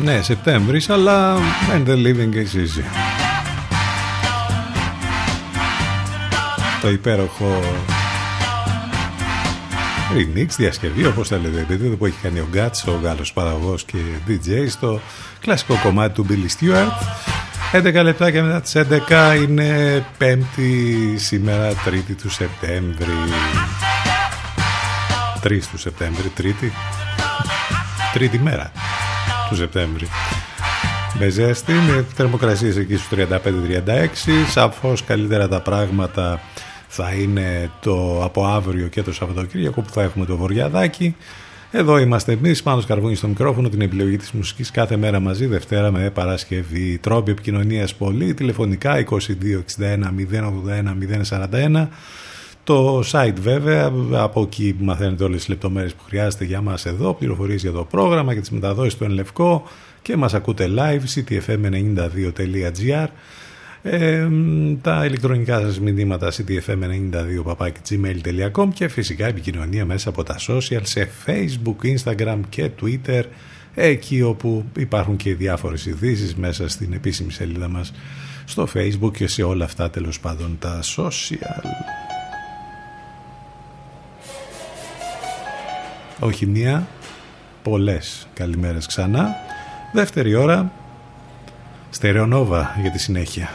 [SPEAKER 3] Ναι, Σεπτέμβρης, αλλά and the living is easy. Το υπέροχο remix, διασκευή, όπως θέλετε, επίπεδο που έχει κάνει ο Γκάτς, ο Γάλλος παραγωγός και DJ στο κλασικό κομμάτι του Billy Stewart. 11 λεπτά και μετά τις 11 είναι πέμπτη σήμερα, τρίτη του Σεπτέμβρη. 3 του Σεπτέμβρη, τρίτη. Τρίτη μέρα του Σεπτέμβρη. Με ζέστη, με θερμοκρασίες εκεί στους 35-36. Σαφώς καλύτερα τα πράγματα θα είναι το από αύριο και το Σαββατοκύριακο που θα έχουμε το Βοριαδάκι. Εδώ είμαστε εμείς, πάνω σκαρβούνι στο μικρόφωνο, την επιλογή της μουσικής κάθε μέρα μαζί, Δευτέρα με Παρασκευή. Τρόποι επικοινωνίας πολύ, τηλεφωνικά 2261 081 041. Το site βέβαια, από εκεί μαθαίνετε όλες τις λεπτομέρειες που χρειάζεται για μας εδώ, πληροφορίες για το πρόγραμμα και τις μεταδόσεις του Ενλευκό και μας ακούτε live, ctfm92.gr ε, τα ηλεκτρονικά σας μηνύματα ctfm92.gmail.com και φυσικά επικοινωνία μέσα από τα social σε facebook, instagram και twitter εκεί όπου υπάρχουν και διάφορες ειδήσεις μέσα στην επίσημη σελίδα μας στο facebook και σε όλα αυτά τέλος πάντων τα social. Όχι μία, πολλές καλημέρες ξανά. Δεύτερη ώρα, στερεονόβα για τη συνέχεια.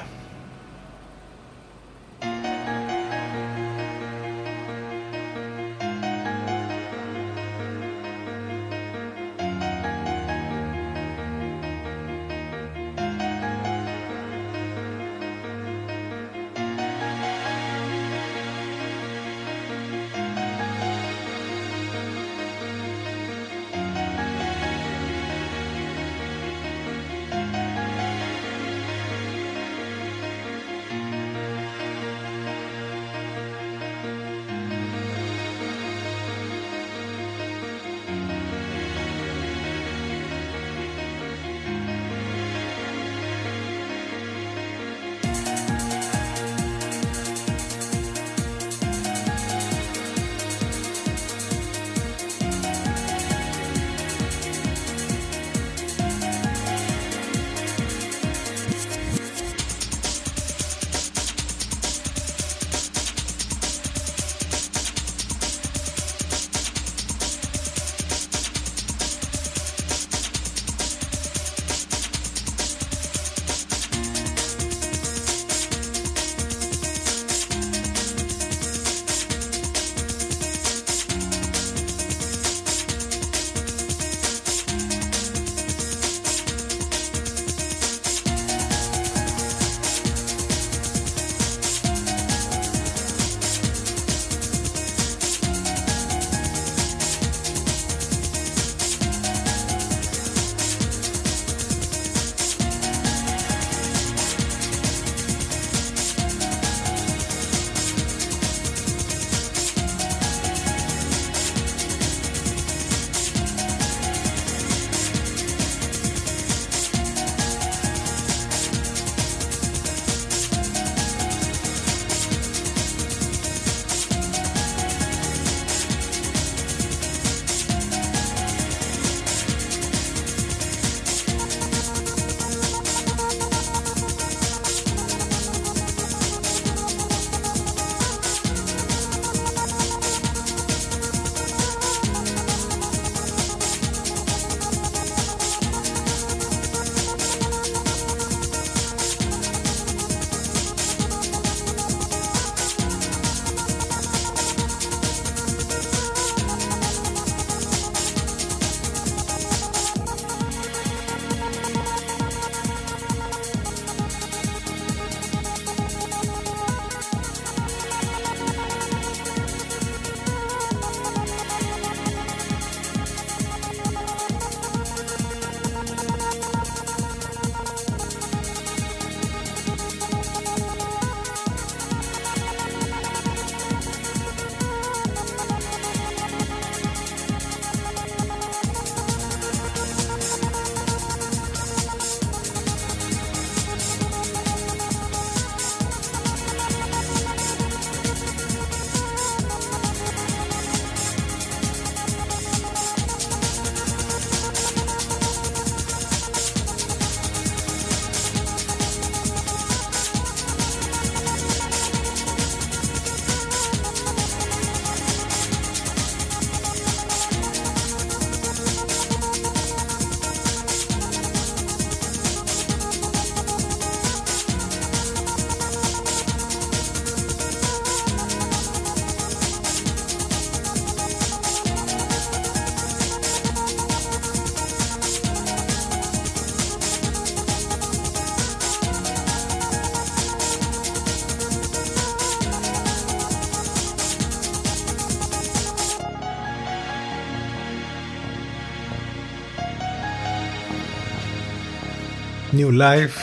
[SPEAKER 3] New Life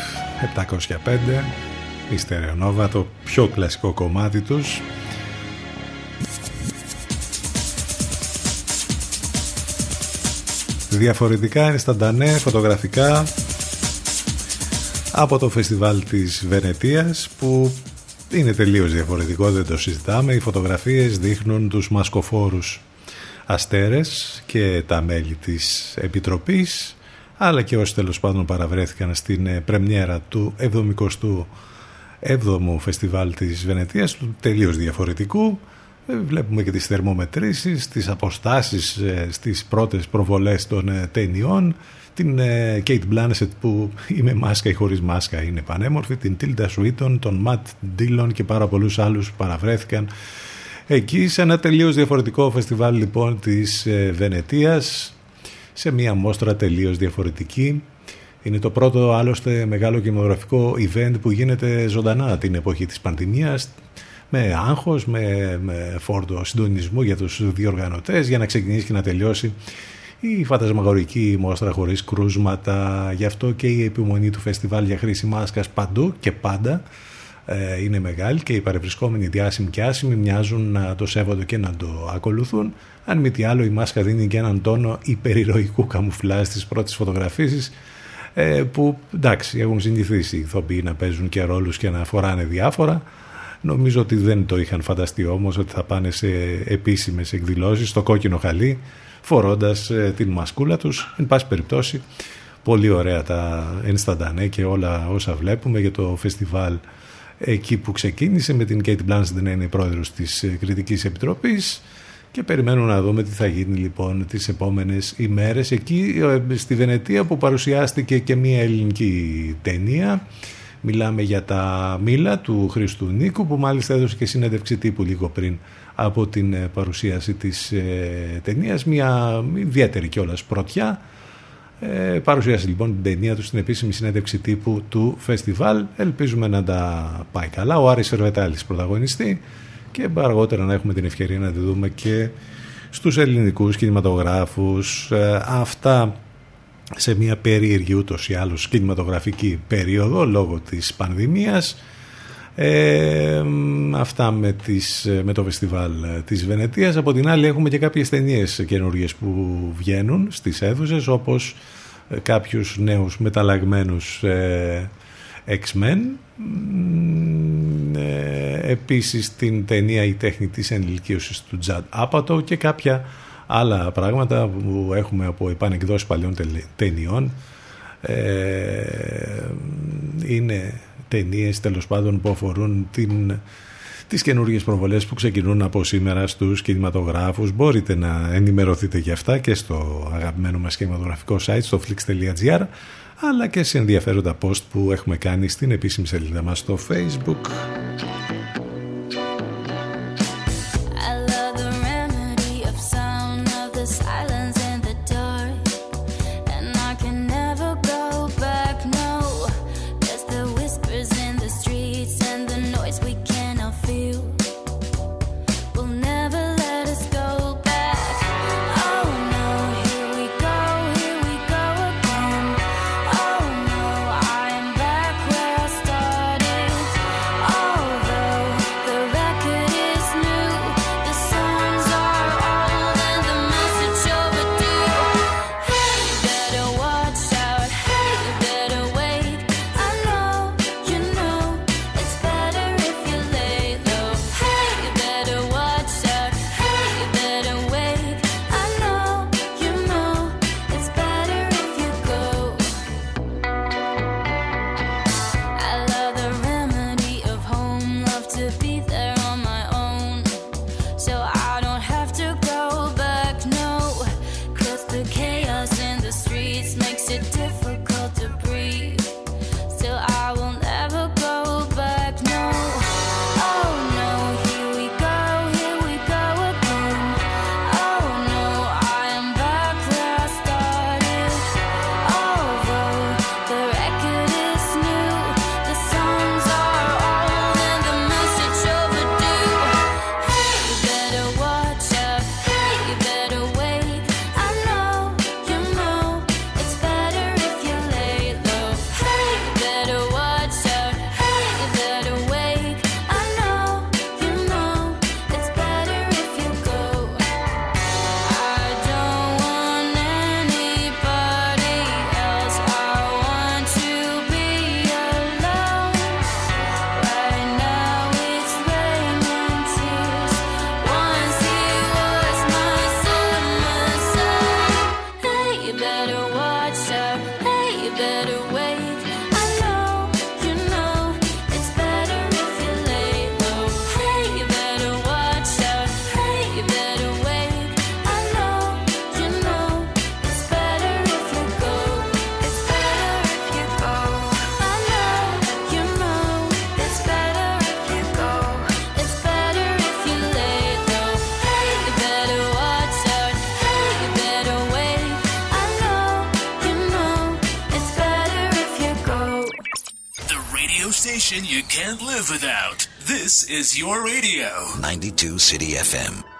[SPEAKER 3] 705 η Στερεονόβα το πιο κλασικό κομμάτι τους. Διαφορετικά είναι σταντανέ φωτογραφικά από το φεστιβάλ της Βενετίας που είναι τελείως διαφορετικό δεν το συζητάμε. Οι φωτογραφίες δείχνουν τους μασκοφόρους αστέρες και τα μέλη της Επιτροπής αλλά και όσοι τέλος πάντων παραβρέθηκαν στην ε, πρεμιέρα του 77ου Φεστιβάλ της Βενετίας του τελείως διαφορετικού. Ε, βλέπουμε και τις θερμομετρήσεις, τις αποστάσεις ε, στις πρώτες προβολές των ταινιών. Την Kate Blanchett που είμαι μάσκα ή χωρίς μάσκα είναι πανέμορφη. Την Tilda Swinton, τον Matt Dillon και πάρα πολλούς άλλους παραβρέθηκαν. Εκεί σε ένα τελείως διαφορετικό φεστιβάλ λοιπόν της Βενετίας σε μια μόστρα τελείως διαφορετική. Είναι το πρώτο άλλωστε μεγάλο κινηματογραφικό event που γίνεται ζωντανά την εποχή της πανδημίας με άγχος, με, με φόρτο συντονισμού για τους διοργανωτές για να ξεκινήσει και να τελειώσει η φαντασμαγορική μόστρα χωρίς κρούσματα. Γι' αυτό και η επιμονή του φεστιβάλ για χρήση μάσκας παντού και πάντα ε, είναι μεγάλη και οι παρευρισκόμενοι διάσημοι και άσημοι μοιάζουν να το σέβονται και να το ακολουθούν. Αν μη τι άλλο η μάσκα δίνει και έναν τόνο υπερηρωικού καμουφλάζ στις πρώτες φωτογραφίσεις ε, που εντάξει έχουν συνηθίσει οι ηθοποιοί να παίζουν και ρόλους και να φοράνε διάφορα. Νομίζω ότι δεν το είχαν φανταστεί όμως ότι θα πάνε σε επίσημες εκδηλώσεις στο κόκκινο χαλί φορώντας ε, την μασκούλα τους. Εν πάση περιπτώσει πολύ ωραία τα ενσταντανέ και όλα όσα βλέπουμε για το φεστιβάλ εκεί που ξεκίνησε με την Kate Blanchett να είναι πρόεδρος της ε, Κριτικής Επιτροπής και περιμένουμε να δούμε τι θα γίνει λοιπόν τις επόμενες ημέρες. Εκεί ε, στη Βενετία που παρουσιάστηκε και μια ελληνική ταινία μιλάμε για τα μήλα του Χριστού Νίκου που μάλιστα έδωσε και συνέντευξη τύπου λίγο πριν από την ε, παρουσίαση της ταινίας. Μια ιδιαίτερη κιόλας πρωτιά ε, παρουσίασε λοιπόν την ταινία του στην επίσημη συνέντευξη τύπου του φεστιβάλ. Ελπίζουμε να τα πάει καλά. Ο Άρης Ερβετάλης πρωταγωνιστή και αργότερα να έχουμε την ευκαιρία να τη δούμε και στους ελληνικούς κινηματογράφους. Ε, αυτά σε μια περίεργη ούτως ή άλλως κινηματογραφική περίοδο λόγω της πανδημίας. Ε, αυτά με, τις, με το φεστιβάλ της Βενετίας. Από την άλλη έχουμε και κάποιες ταινίες καινούργιες που βγαίνουν στις αίθουσες όπως ε, κάποιους νέους μεταλλαγμένους ε, X-Men. Ε, επίσης την ταινία «Η τέχνη της ενηλικίωσης» του Τζαντ Άπατο και κάποια άλλα πράγματα που έχουμε από επανεκδόσεις παλιών ταινιών. Ε, είναι ταινίες τέλος πάντων που αφορούν την, τις καινούργιες προβολές που ξεκινούν από σήμερα στους κινηματογράφους. Μπορείτε να ενημερωθείτε για αυτά και στο αγαπημένο μας κινηματογραφικό site στο flix.gr αλλά και σε ενδιαφέροντα post που έχουμε κάνει στην επίσημη σελίδα μας στο facebook.
[SPEAKER 9] Is your radio.
[SPEAKER 4] 92 City FM.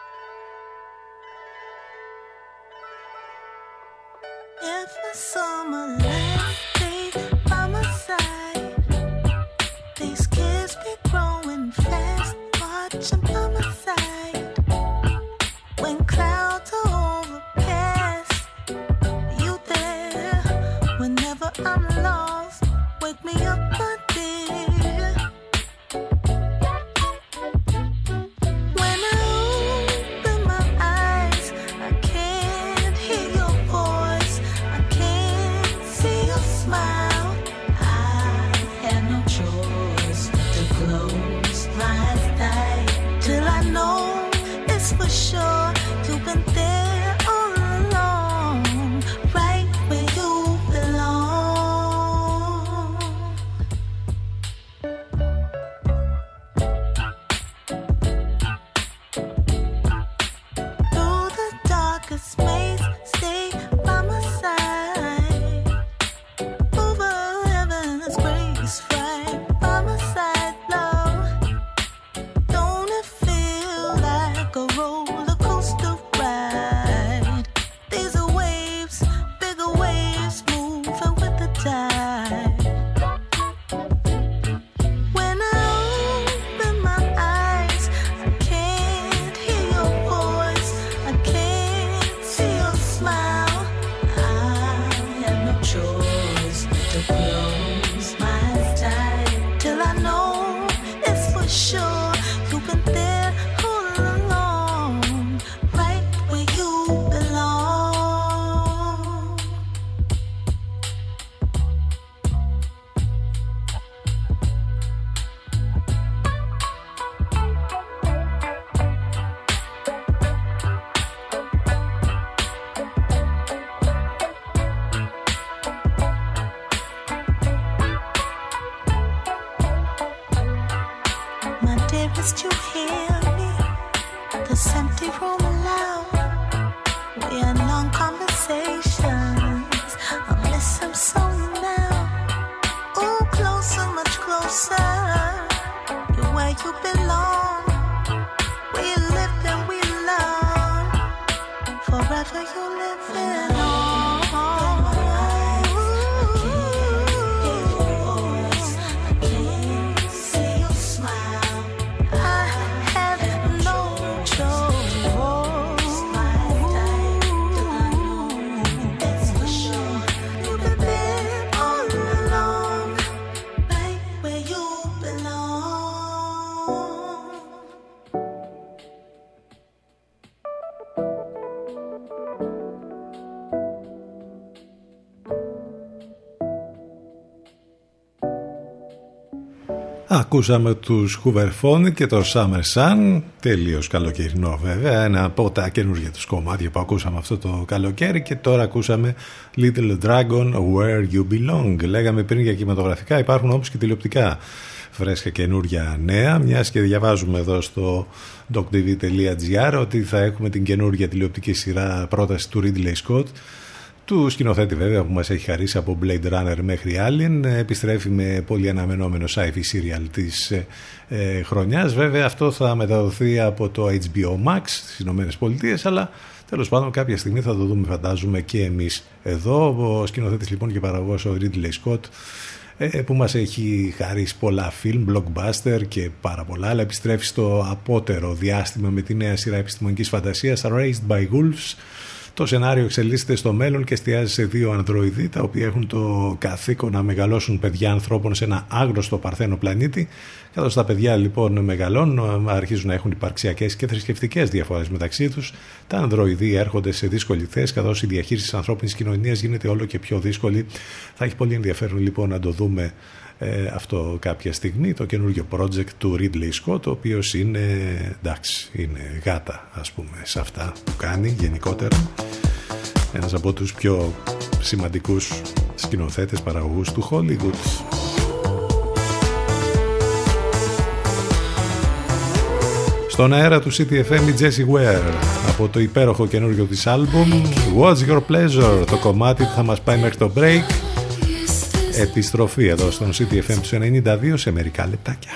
[SPEAKER 3] Ακούσαμε τους Hooverphone και το Summer Sun, τελείως καλοκαιρινό βέβαια, ένα από τα καινούργια τους κομμάτια που ακούσαμε αυτό το καλοκαίρι. Και τώρα ακούσαμε Little Dragon Where You Belong. Λέγαμε πριν για κινηματογραφικά, υπάρχουν όμως και τηλεοπτικά φρέσκα καινούργια νέα, μιας και διαβάζουμε εδώ στο doctv.gr ότι θα έχουμε την καινούργια τηλεοπτική σειρά πρόταση του Ridley Scott του σκηνοθέτη βέβαια που μας έχει χαρίσει από Blade Runner μέχρι Alien επιστρέφει με πολύ αναμενόμενο sci-fi serial της ε, ε, χρονιάς. Βέβαια αυτό θα μεταδοθεί από το HBO Max στις Ηνωμένες Πολιτείες αλλά τέλος πάντων κάποια στιγμή θα το δούμε φαντάζομαι και εμείς εδώ. Ο σκηνοθέτης λοιπόν και παραγωγός ο Ridley Scott ε, που μας έχει χαρίσει πολλά φιλμ, blockbuster και πάρα πολλά αλλά επιστρέφει στο απότερο διάστημα με τη νέα σειρά επιστημονικής φαντασίας Raised by Wolves το σενάριο εξελίσσεται στο μέλλον και εστιάζει σε δύο ανδροειδή τα οποία έχουν το καθήκον να μεγαλώσουν παιδιά ανθρώπων σε ένα άγνωστο παρθένο πλανήτη. Καθώς τα παιδιά λοιπόν μεγαλώνουν, αρχίζουν να έχουν υπαρξιακές και θρησκευτικές διαφορές μεταξύ τους. Τα ανδροειδή έρχονται σε δύσκολη θέση, καθώς η διαχείριση της ανθρώπινης κοινωνίας γίνεται όλο και πιο δύσκολη. Θα έχει πολύ ενδιαφέρον λοιπόν να το δούμε ε, αυτό κάποια στιγμή το καινούργιο project του Ridley Scott ο οποίος είναι εντάξει είναι γάτα ας πούμε σε αυτά που κάνει γενικότερα. Ένας από τους πιο σημαντικούς σκηνοθέτες παραγωγούς του Hollywood. Στον αέρα του CTFM η Jessie Ware από το υπέροχο καινούργιο της άλμπουμ What's Your Pleasure το κομμάτι που θα μας πάει μέχρι το break
[SPEAKER 10] επιστροφή εδώ στον CTFM του 92 σε μερικά λεπτάκια.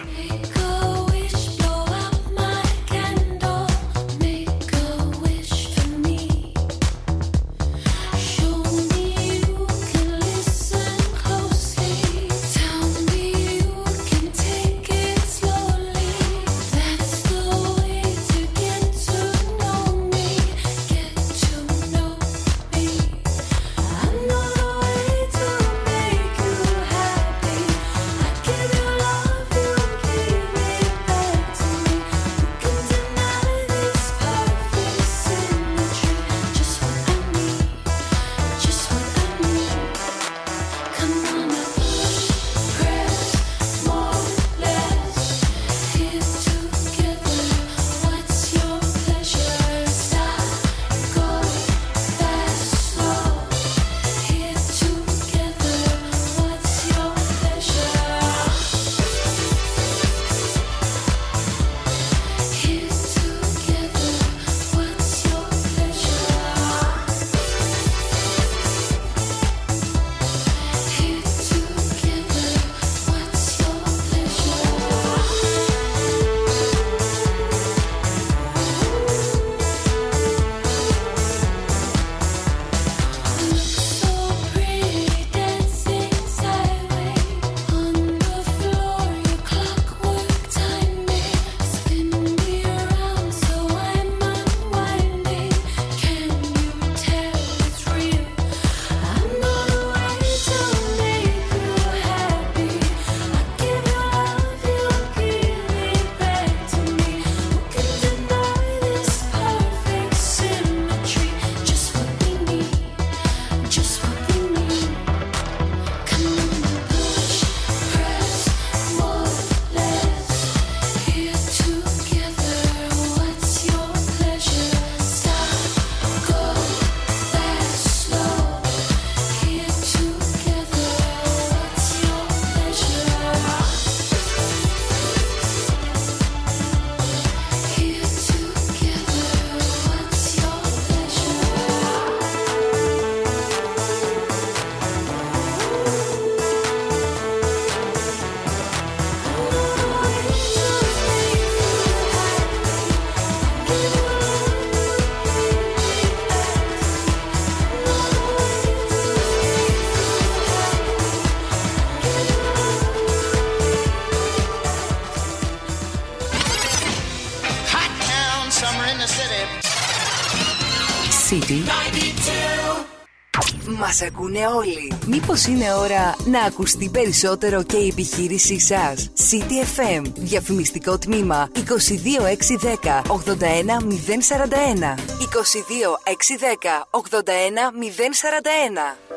[SPEAKER 2] Μας ακούνε όλοι. Μήπως είναι ώρα να ακουστεί περισσότερο και η επιχείρησή σας. CTFM, διαφημιστικό τμήμα 22610 81041. 22610 81041.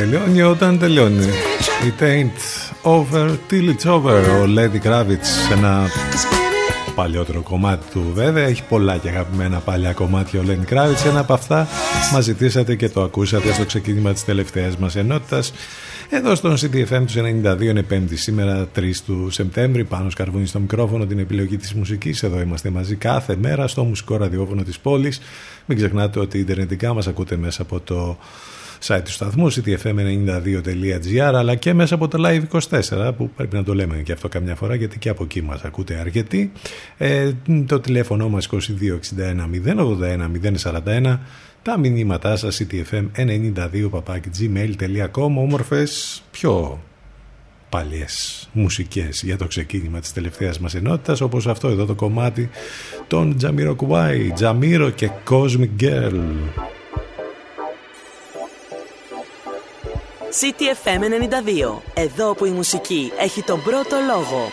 [SPEAKER 3] Τελειώνει όταν τελειώνει. It ain't over till it's over. Ο Lady Kravitz, ένα παλιότερο κομμάτι του βέβαια. Έχει πολλά και αγαπημένα παλιά κομμάτια ο Lenny Kravitz. Ένα από αυτά μας ζητήσατε και το ακούσατε στο ξεκίνημα της τελευταίας μας ενότητας. Εδώ στον CDFM του 92 είναι πέμπτη σήμερα 3 του Σεπτέμβρη πάνω σκαρβούνι στο μικρόφωνο την επιλογή της μουσικής εδώ είμαστε μαζί κάθε μέρα στο μουσικό ραδιόφωνο της πόλης μην ξεχνάτε ότι ιντερνετικά μας ακούτε μέσα από το site του σταθμού ctfm92.gr αλλά και μέσα από το Live24 που πρέπει να το λέμε και αυτό καμιά φορά γιατί και από εκεί μας ακούτε αρκετοί. Ε, το τηλέφωνο μας 2261 081 041 τα μηνύματά σας ctfm92 gmail.com όμορφες πιο παλιές μουσικές για το ξεκίνημα της τελευταίας μας ενότητας όπως αυτό εδώ το κομμάτι των Τζαμίρο Κουάι Τζαμίρο και Cosmic Girl
[SPEAKER 11] CTFM 92 εδώ που η μουσική έχει τον πρώτο λόγο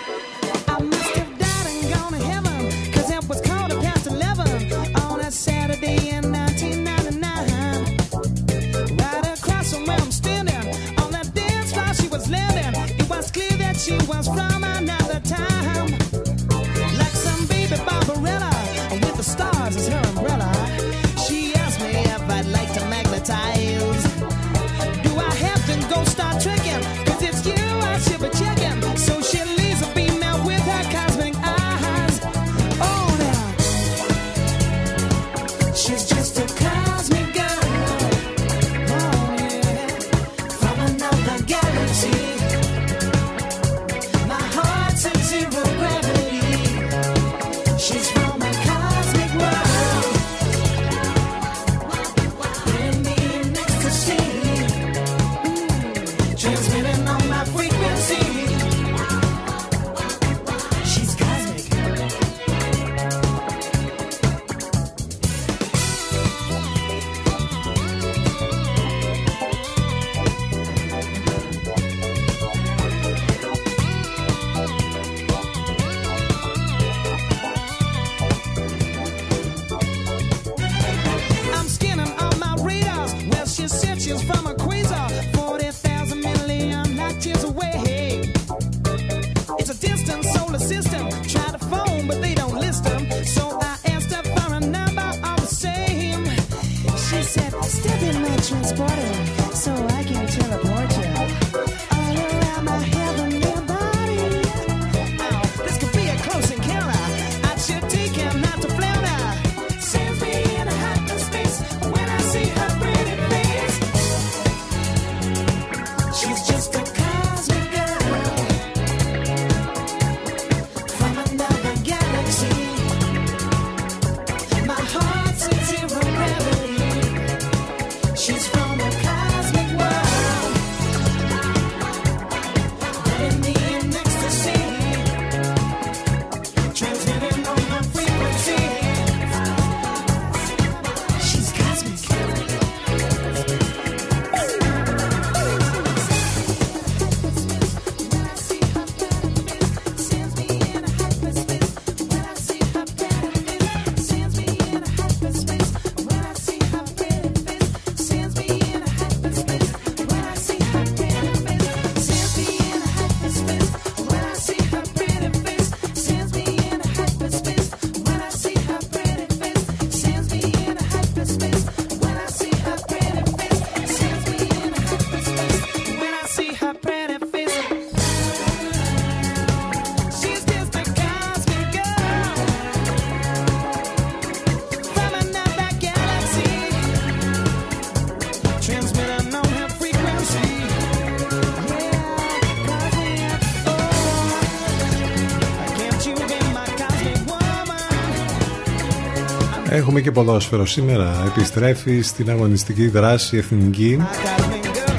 [SPEAKER 3] Έχουμε και ποδόσφαιρο σήμερα. Επιστρέφει στην αγωνιστική δράση εθνική.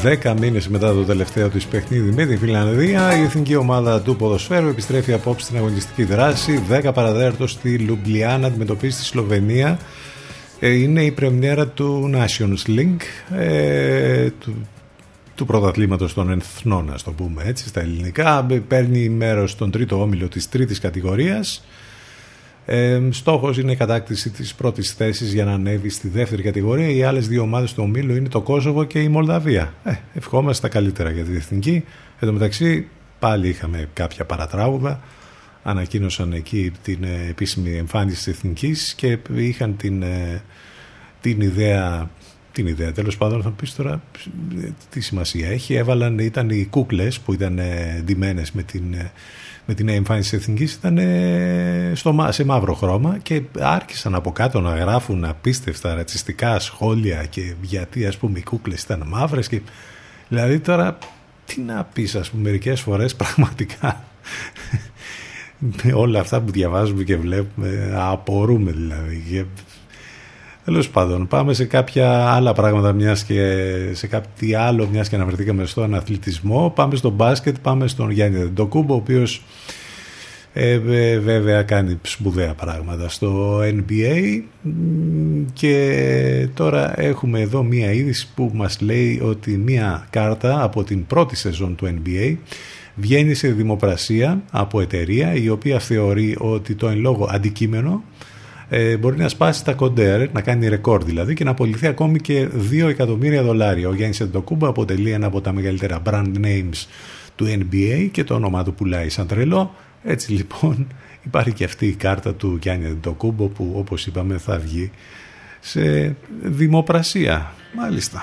[SPEAKER 3] Δέκα μήνες μετά το τελευταίο της παιχνίδι με τη Φιλανδία, η εθνική ομάδα του ποδοσφαίρου επιστρέφει απόψε στην αγωνιστική δράση. 10 παραδέρτο στη Λουμπλιάνα αντιμετωπίζει τη Σλοβενία. Ε, είναι η πρεμιέρα του Nations League, ε, του, του πρωταθλήματος των εθνών, να το πούμε έτσι, στα ελληνικά. Παίρνει μέρος στον τρίτο όμιλο της τρίτης κατηγορίας
[SPEAKER 12] Ε, στόχος είναι η κατάκτηση της πρώτης θέσης για να ανέβει στη δεύτερη κατηγορία. Οι άλλες δύο ομάδες του ομίλου είναι το Κόσοβο και η Μολδαβία. Ε, ευχόμαστε τα καλύτερα για τη εθνική. Εν τω μεταξύ πάλι είχαμε κάποια παρατράγουδα. Ανακοίνωσαν εκεί την ε, επίσημη εμφάνιση της εθνικής και είχαν την, ε, την ιδέα την ιδέα. Τέλος πάντων θα πεις τώρα τι σημασία έχει. Έβαλαν, ήταν οι κούκλες που ήταν ντυμένες με την με την εμφάνιση της Εθνικής ήταν στο, σε μαύρο χρώμα και άρχισαν από κάτω να γράφουν απίστευτα ρατσιστικά σχόλια και γιατί ας πούμε οι κούκλες ήταν μαύρες και δηλαδή τώρα τι να πεις ας πούμε μερικές φορές πραγματικά με όλα αυτά που διαβάζουμε και βλέπουμε απορούμε δηλαδή Τέλος πάντων, πάμε σε κάποια άλλα πράγματα, μιας και σε κάτι άλλο, μιας και αναφερθήκαμε στον αθλητισμό. Πάμε στο μπάσκετ, πάμε στον Γιάννη Δεντοκούμπο, ο οποίος ε, βέβαια κάνει σπουδαία πράγματα στο NBA και τώρα έχουμε εδώ μία είδηση που μας λέει ότι μία κάρτα από την πρώτη σεζόν του NBA βγαίνει σε δημοπρασία από εταιρεία η οποία θεωρεί ότι το εν λόγω αντικείμενο ε, μπορεί να σπάσει τα κοντέρ, να κάνει ρεκόρ δηλαδή και να απολυθεί ακόμη και 2 εκατομμύρια δολάρια. Ο Γιάννης Εντοκούμπα αποτελεί ένα από τα μεγαλύτερα brand names του NBA και το όνομά του πουλάει σαν τρελό. Έτσι λοιπόν υπάρχει και αυτή η κάρτα του Γιάννη Εντοκούμπο που όπως είπαμε θα βγει σε δημοπρασία. Μάλιστα.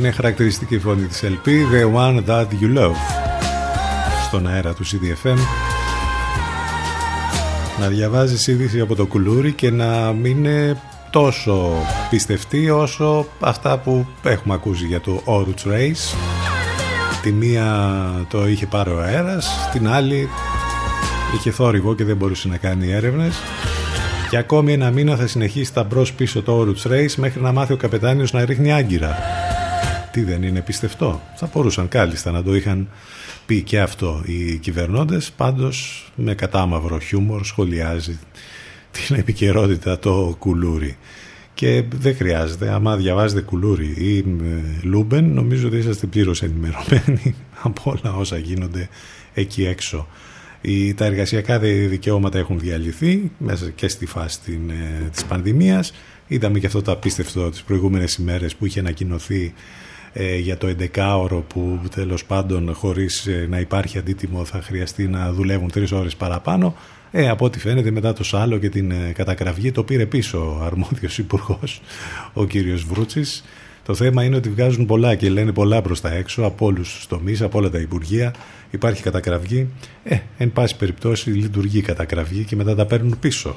[SPEAKER 12] Είναι χαρακτηριστική φωνή της LP The One That You Love στον αέρα του CDFM να διαβάζεις είδηση από το κουλούρι και να μην είναι τόσο πιστευτή όσο αυτά που έχουμε ακούσει για το Oruch Race
[SPEAKER 3] Τη μία το είχε πάρει ο αέρας, την άλλη είχε θόρυβο και δεν μπορούσε να κάνει έρευνες. Και ακόμη ένα μήνα θα συνεχίσει τα μπρος πίσω το Oruts Race μέχρι να μάθει ο καπετάνιος να ρίχνει άγκυρα. Τι δεν είναι πιστευτό; Θα μπορούσαν κάλλιστα να το είχαν πει και αυτό οι κυβερνώντες. Πάντως με κατάμαυρο χιούμορ σχολιάζει την επικαιρότητα το κουλούρι. Και δεν χρειάζεται, άμα διαβάζετε κουλούρι ή ε, λούμπεν, νομίζω ότι είσαστε πλήρως ενημερωμένοι από όλα όσα γίνονται εκεί έξω. Οι, τα εργασιακά δικαιώματα έχουν διαλυθεί μέσα και στη φάση την, ε, της πανδημίας. Είδαμε και αυτό το απίστευτο τις προηγούμενες ημέρες που είχε ανακοινωθεί ε, για το 11ωρο που τέλος πάντων χωρίς ε, να υπάρχει αντίτιμο θα χρειαστεί να δουλεύουν τρεις ώρες παραπάνω. Ε, από ό,τι φαίνεται μετά το Σάλο και την ε, κατακραυγή το πήρε πίσω ο αρμόδιος υπουργός, ο κύριος Βρούτσης. Το θέμα είναι ότι βγάζουν πολλά και λένε πολλά προς τα έξω από όλους τους τομείς, από όλα τα υπουργεία. Υπάρχει κατακραυγή. Ε, εν πάση περιπτώσει λειτουργεί η κατακραυγή και μετά τα παίρνουν πίσω.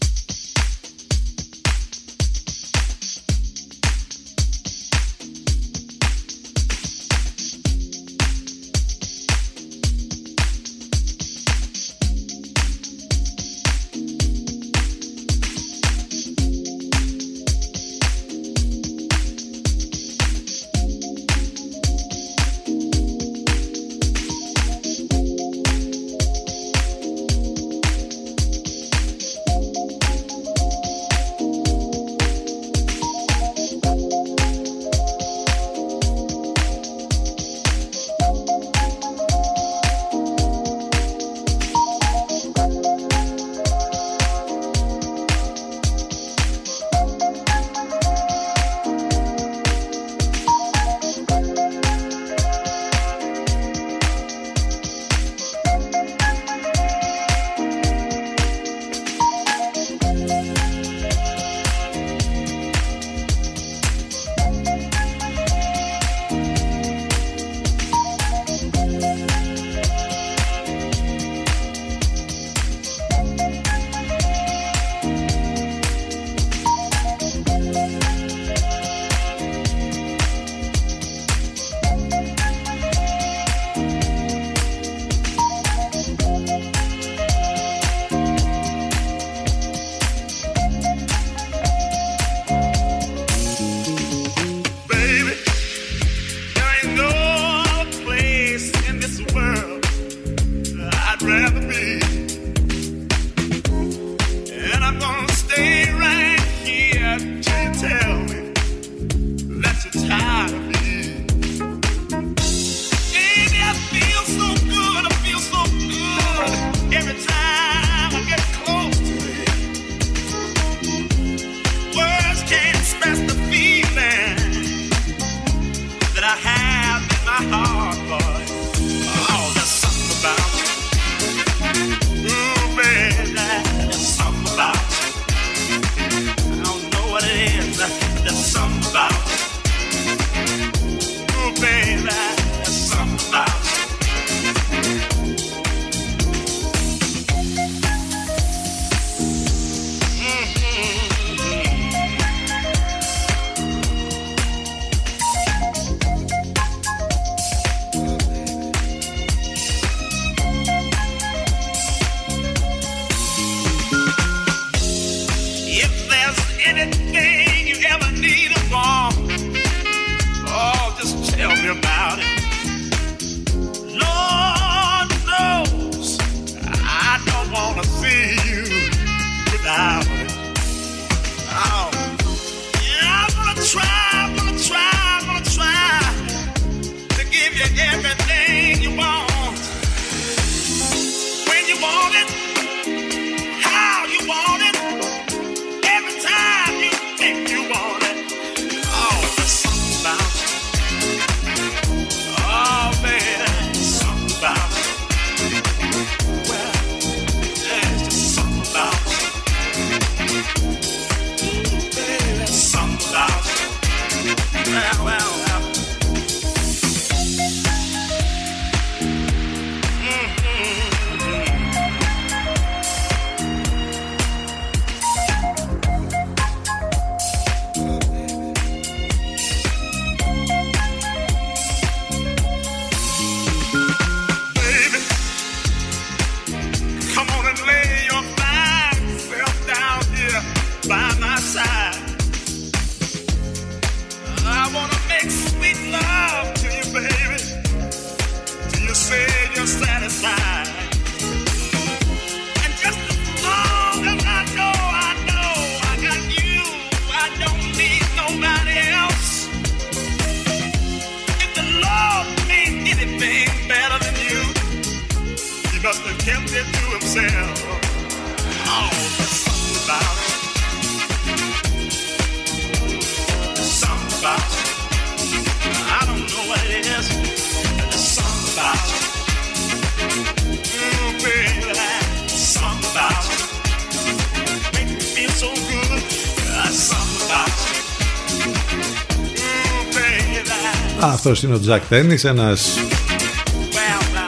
[SPEAKER 3] Αυτός είναι ο Jack Tennis, ένας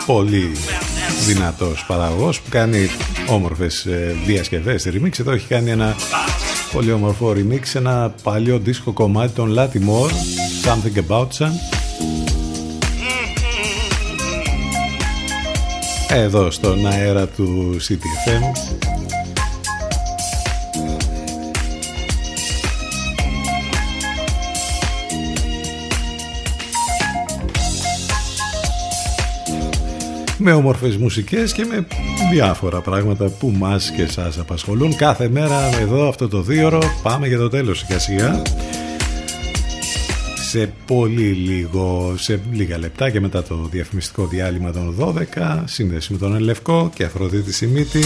[SPEAKER 3] πολύ δυνατός παραγωγός που κάνει όμορφες ε, διασκευές remix. Εδώ έχει κάνει ένα πολύ όμορφο remix σε ένα παλιό δίσκο κομμάτι των Latimore Something About Sun εδώ στον αέρα του CTFM με όμορφες μουσικές και με διάφορα πράγματα που μας και σας απασχολούν. Κάθε μέρα εδώ αυτό το δίωρο πάμε για το τέλος σιγά σιγά. Σε πολύ λίγο, σε λίγα λεπτά και μετά το διαφημιστικό διάλειμμα των 12 σύνδεση με τον Ελευκό και Αφροδίτη Σιμίτη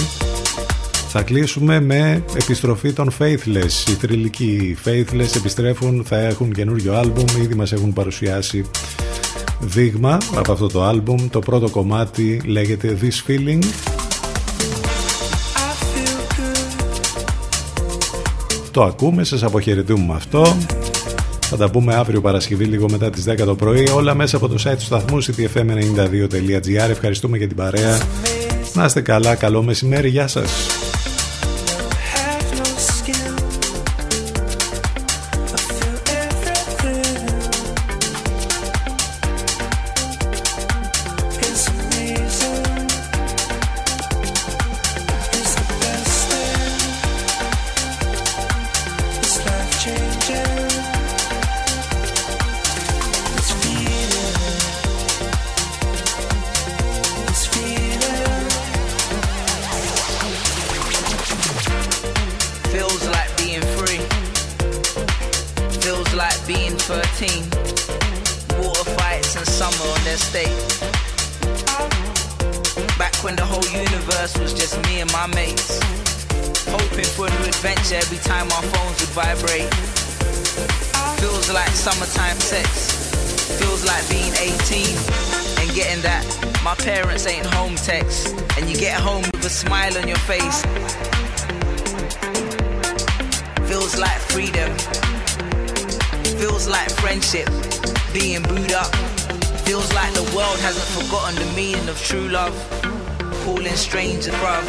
[SPEAKER 3] θα κλείσουμε με επιστροφή των Faithless. Οι θρηλυκοί Faithless επιστρέφουν, θα έχουν καινούριο άλμπουμ ήδη μας έχουν παρουσιάσει δείγμα από αυτό το άλμπουμ. Το πρώτο κομμάτι λέγεται This Feeling. Το ακούμε, σας αποχαιρετούμε με αυτό. Θα τα πούμε αύριο Παρασκευή λίγο μετά τις 10 το πρωί. Όλα μέσα από το site του σταθμού ctfm92.gr ευχαριστούμε για την παρέα. Να είστε καλά, καλό μεσημέρι, γεια σας
[SPEAKER 13] stranger brother.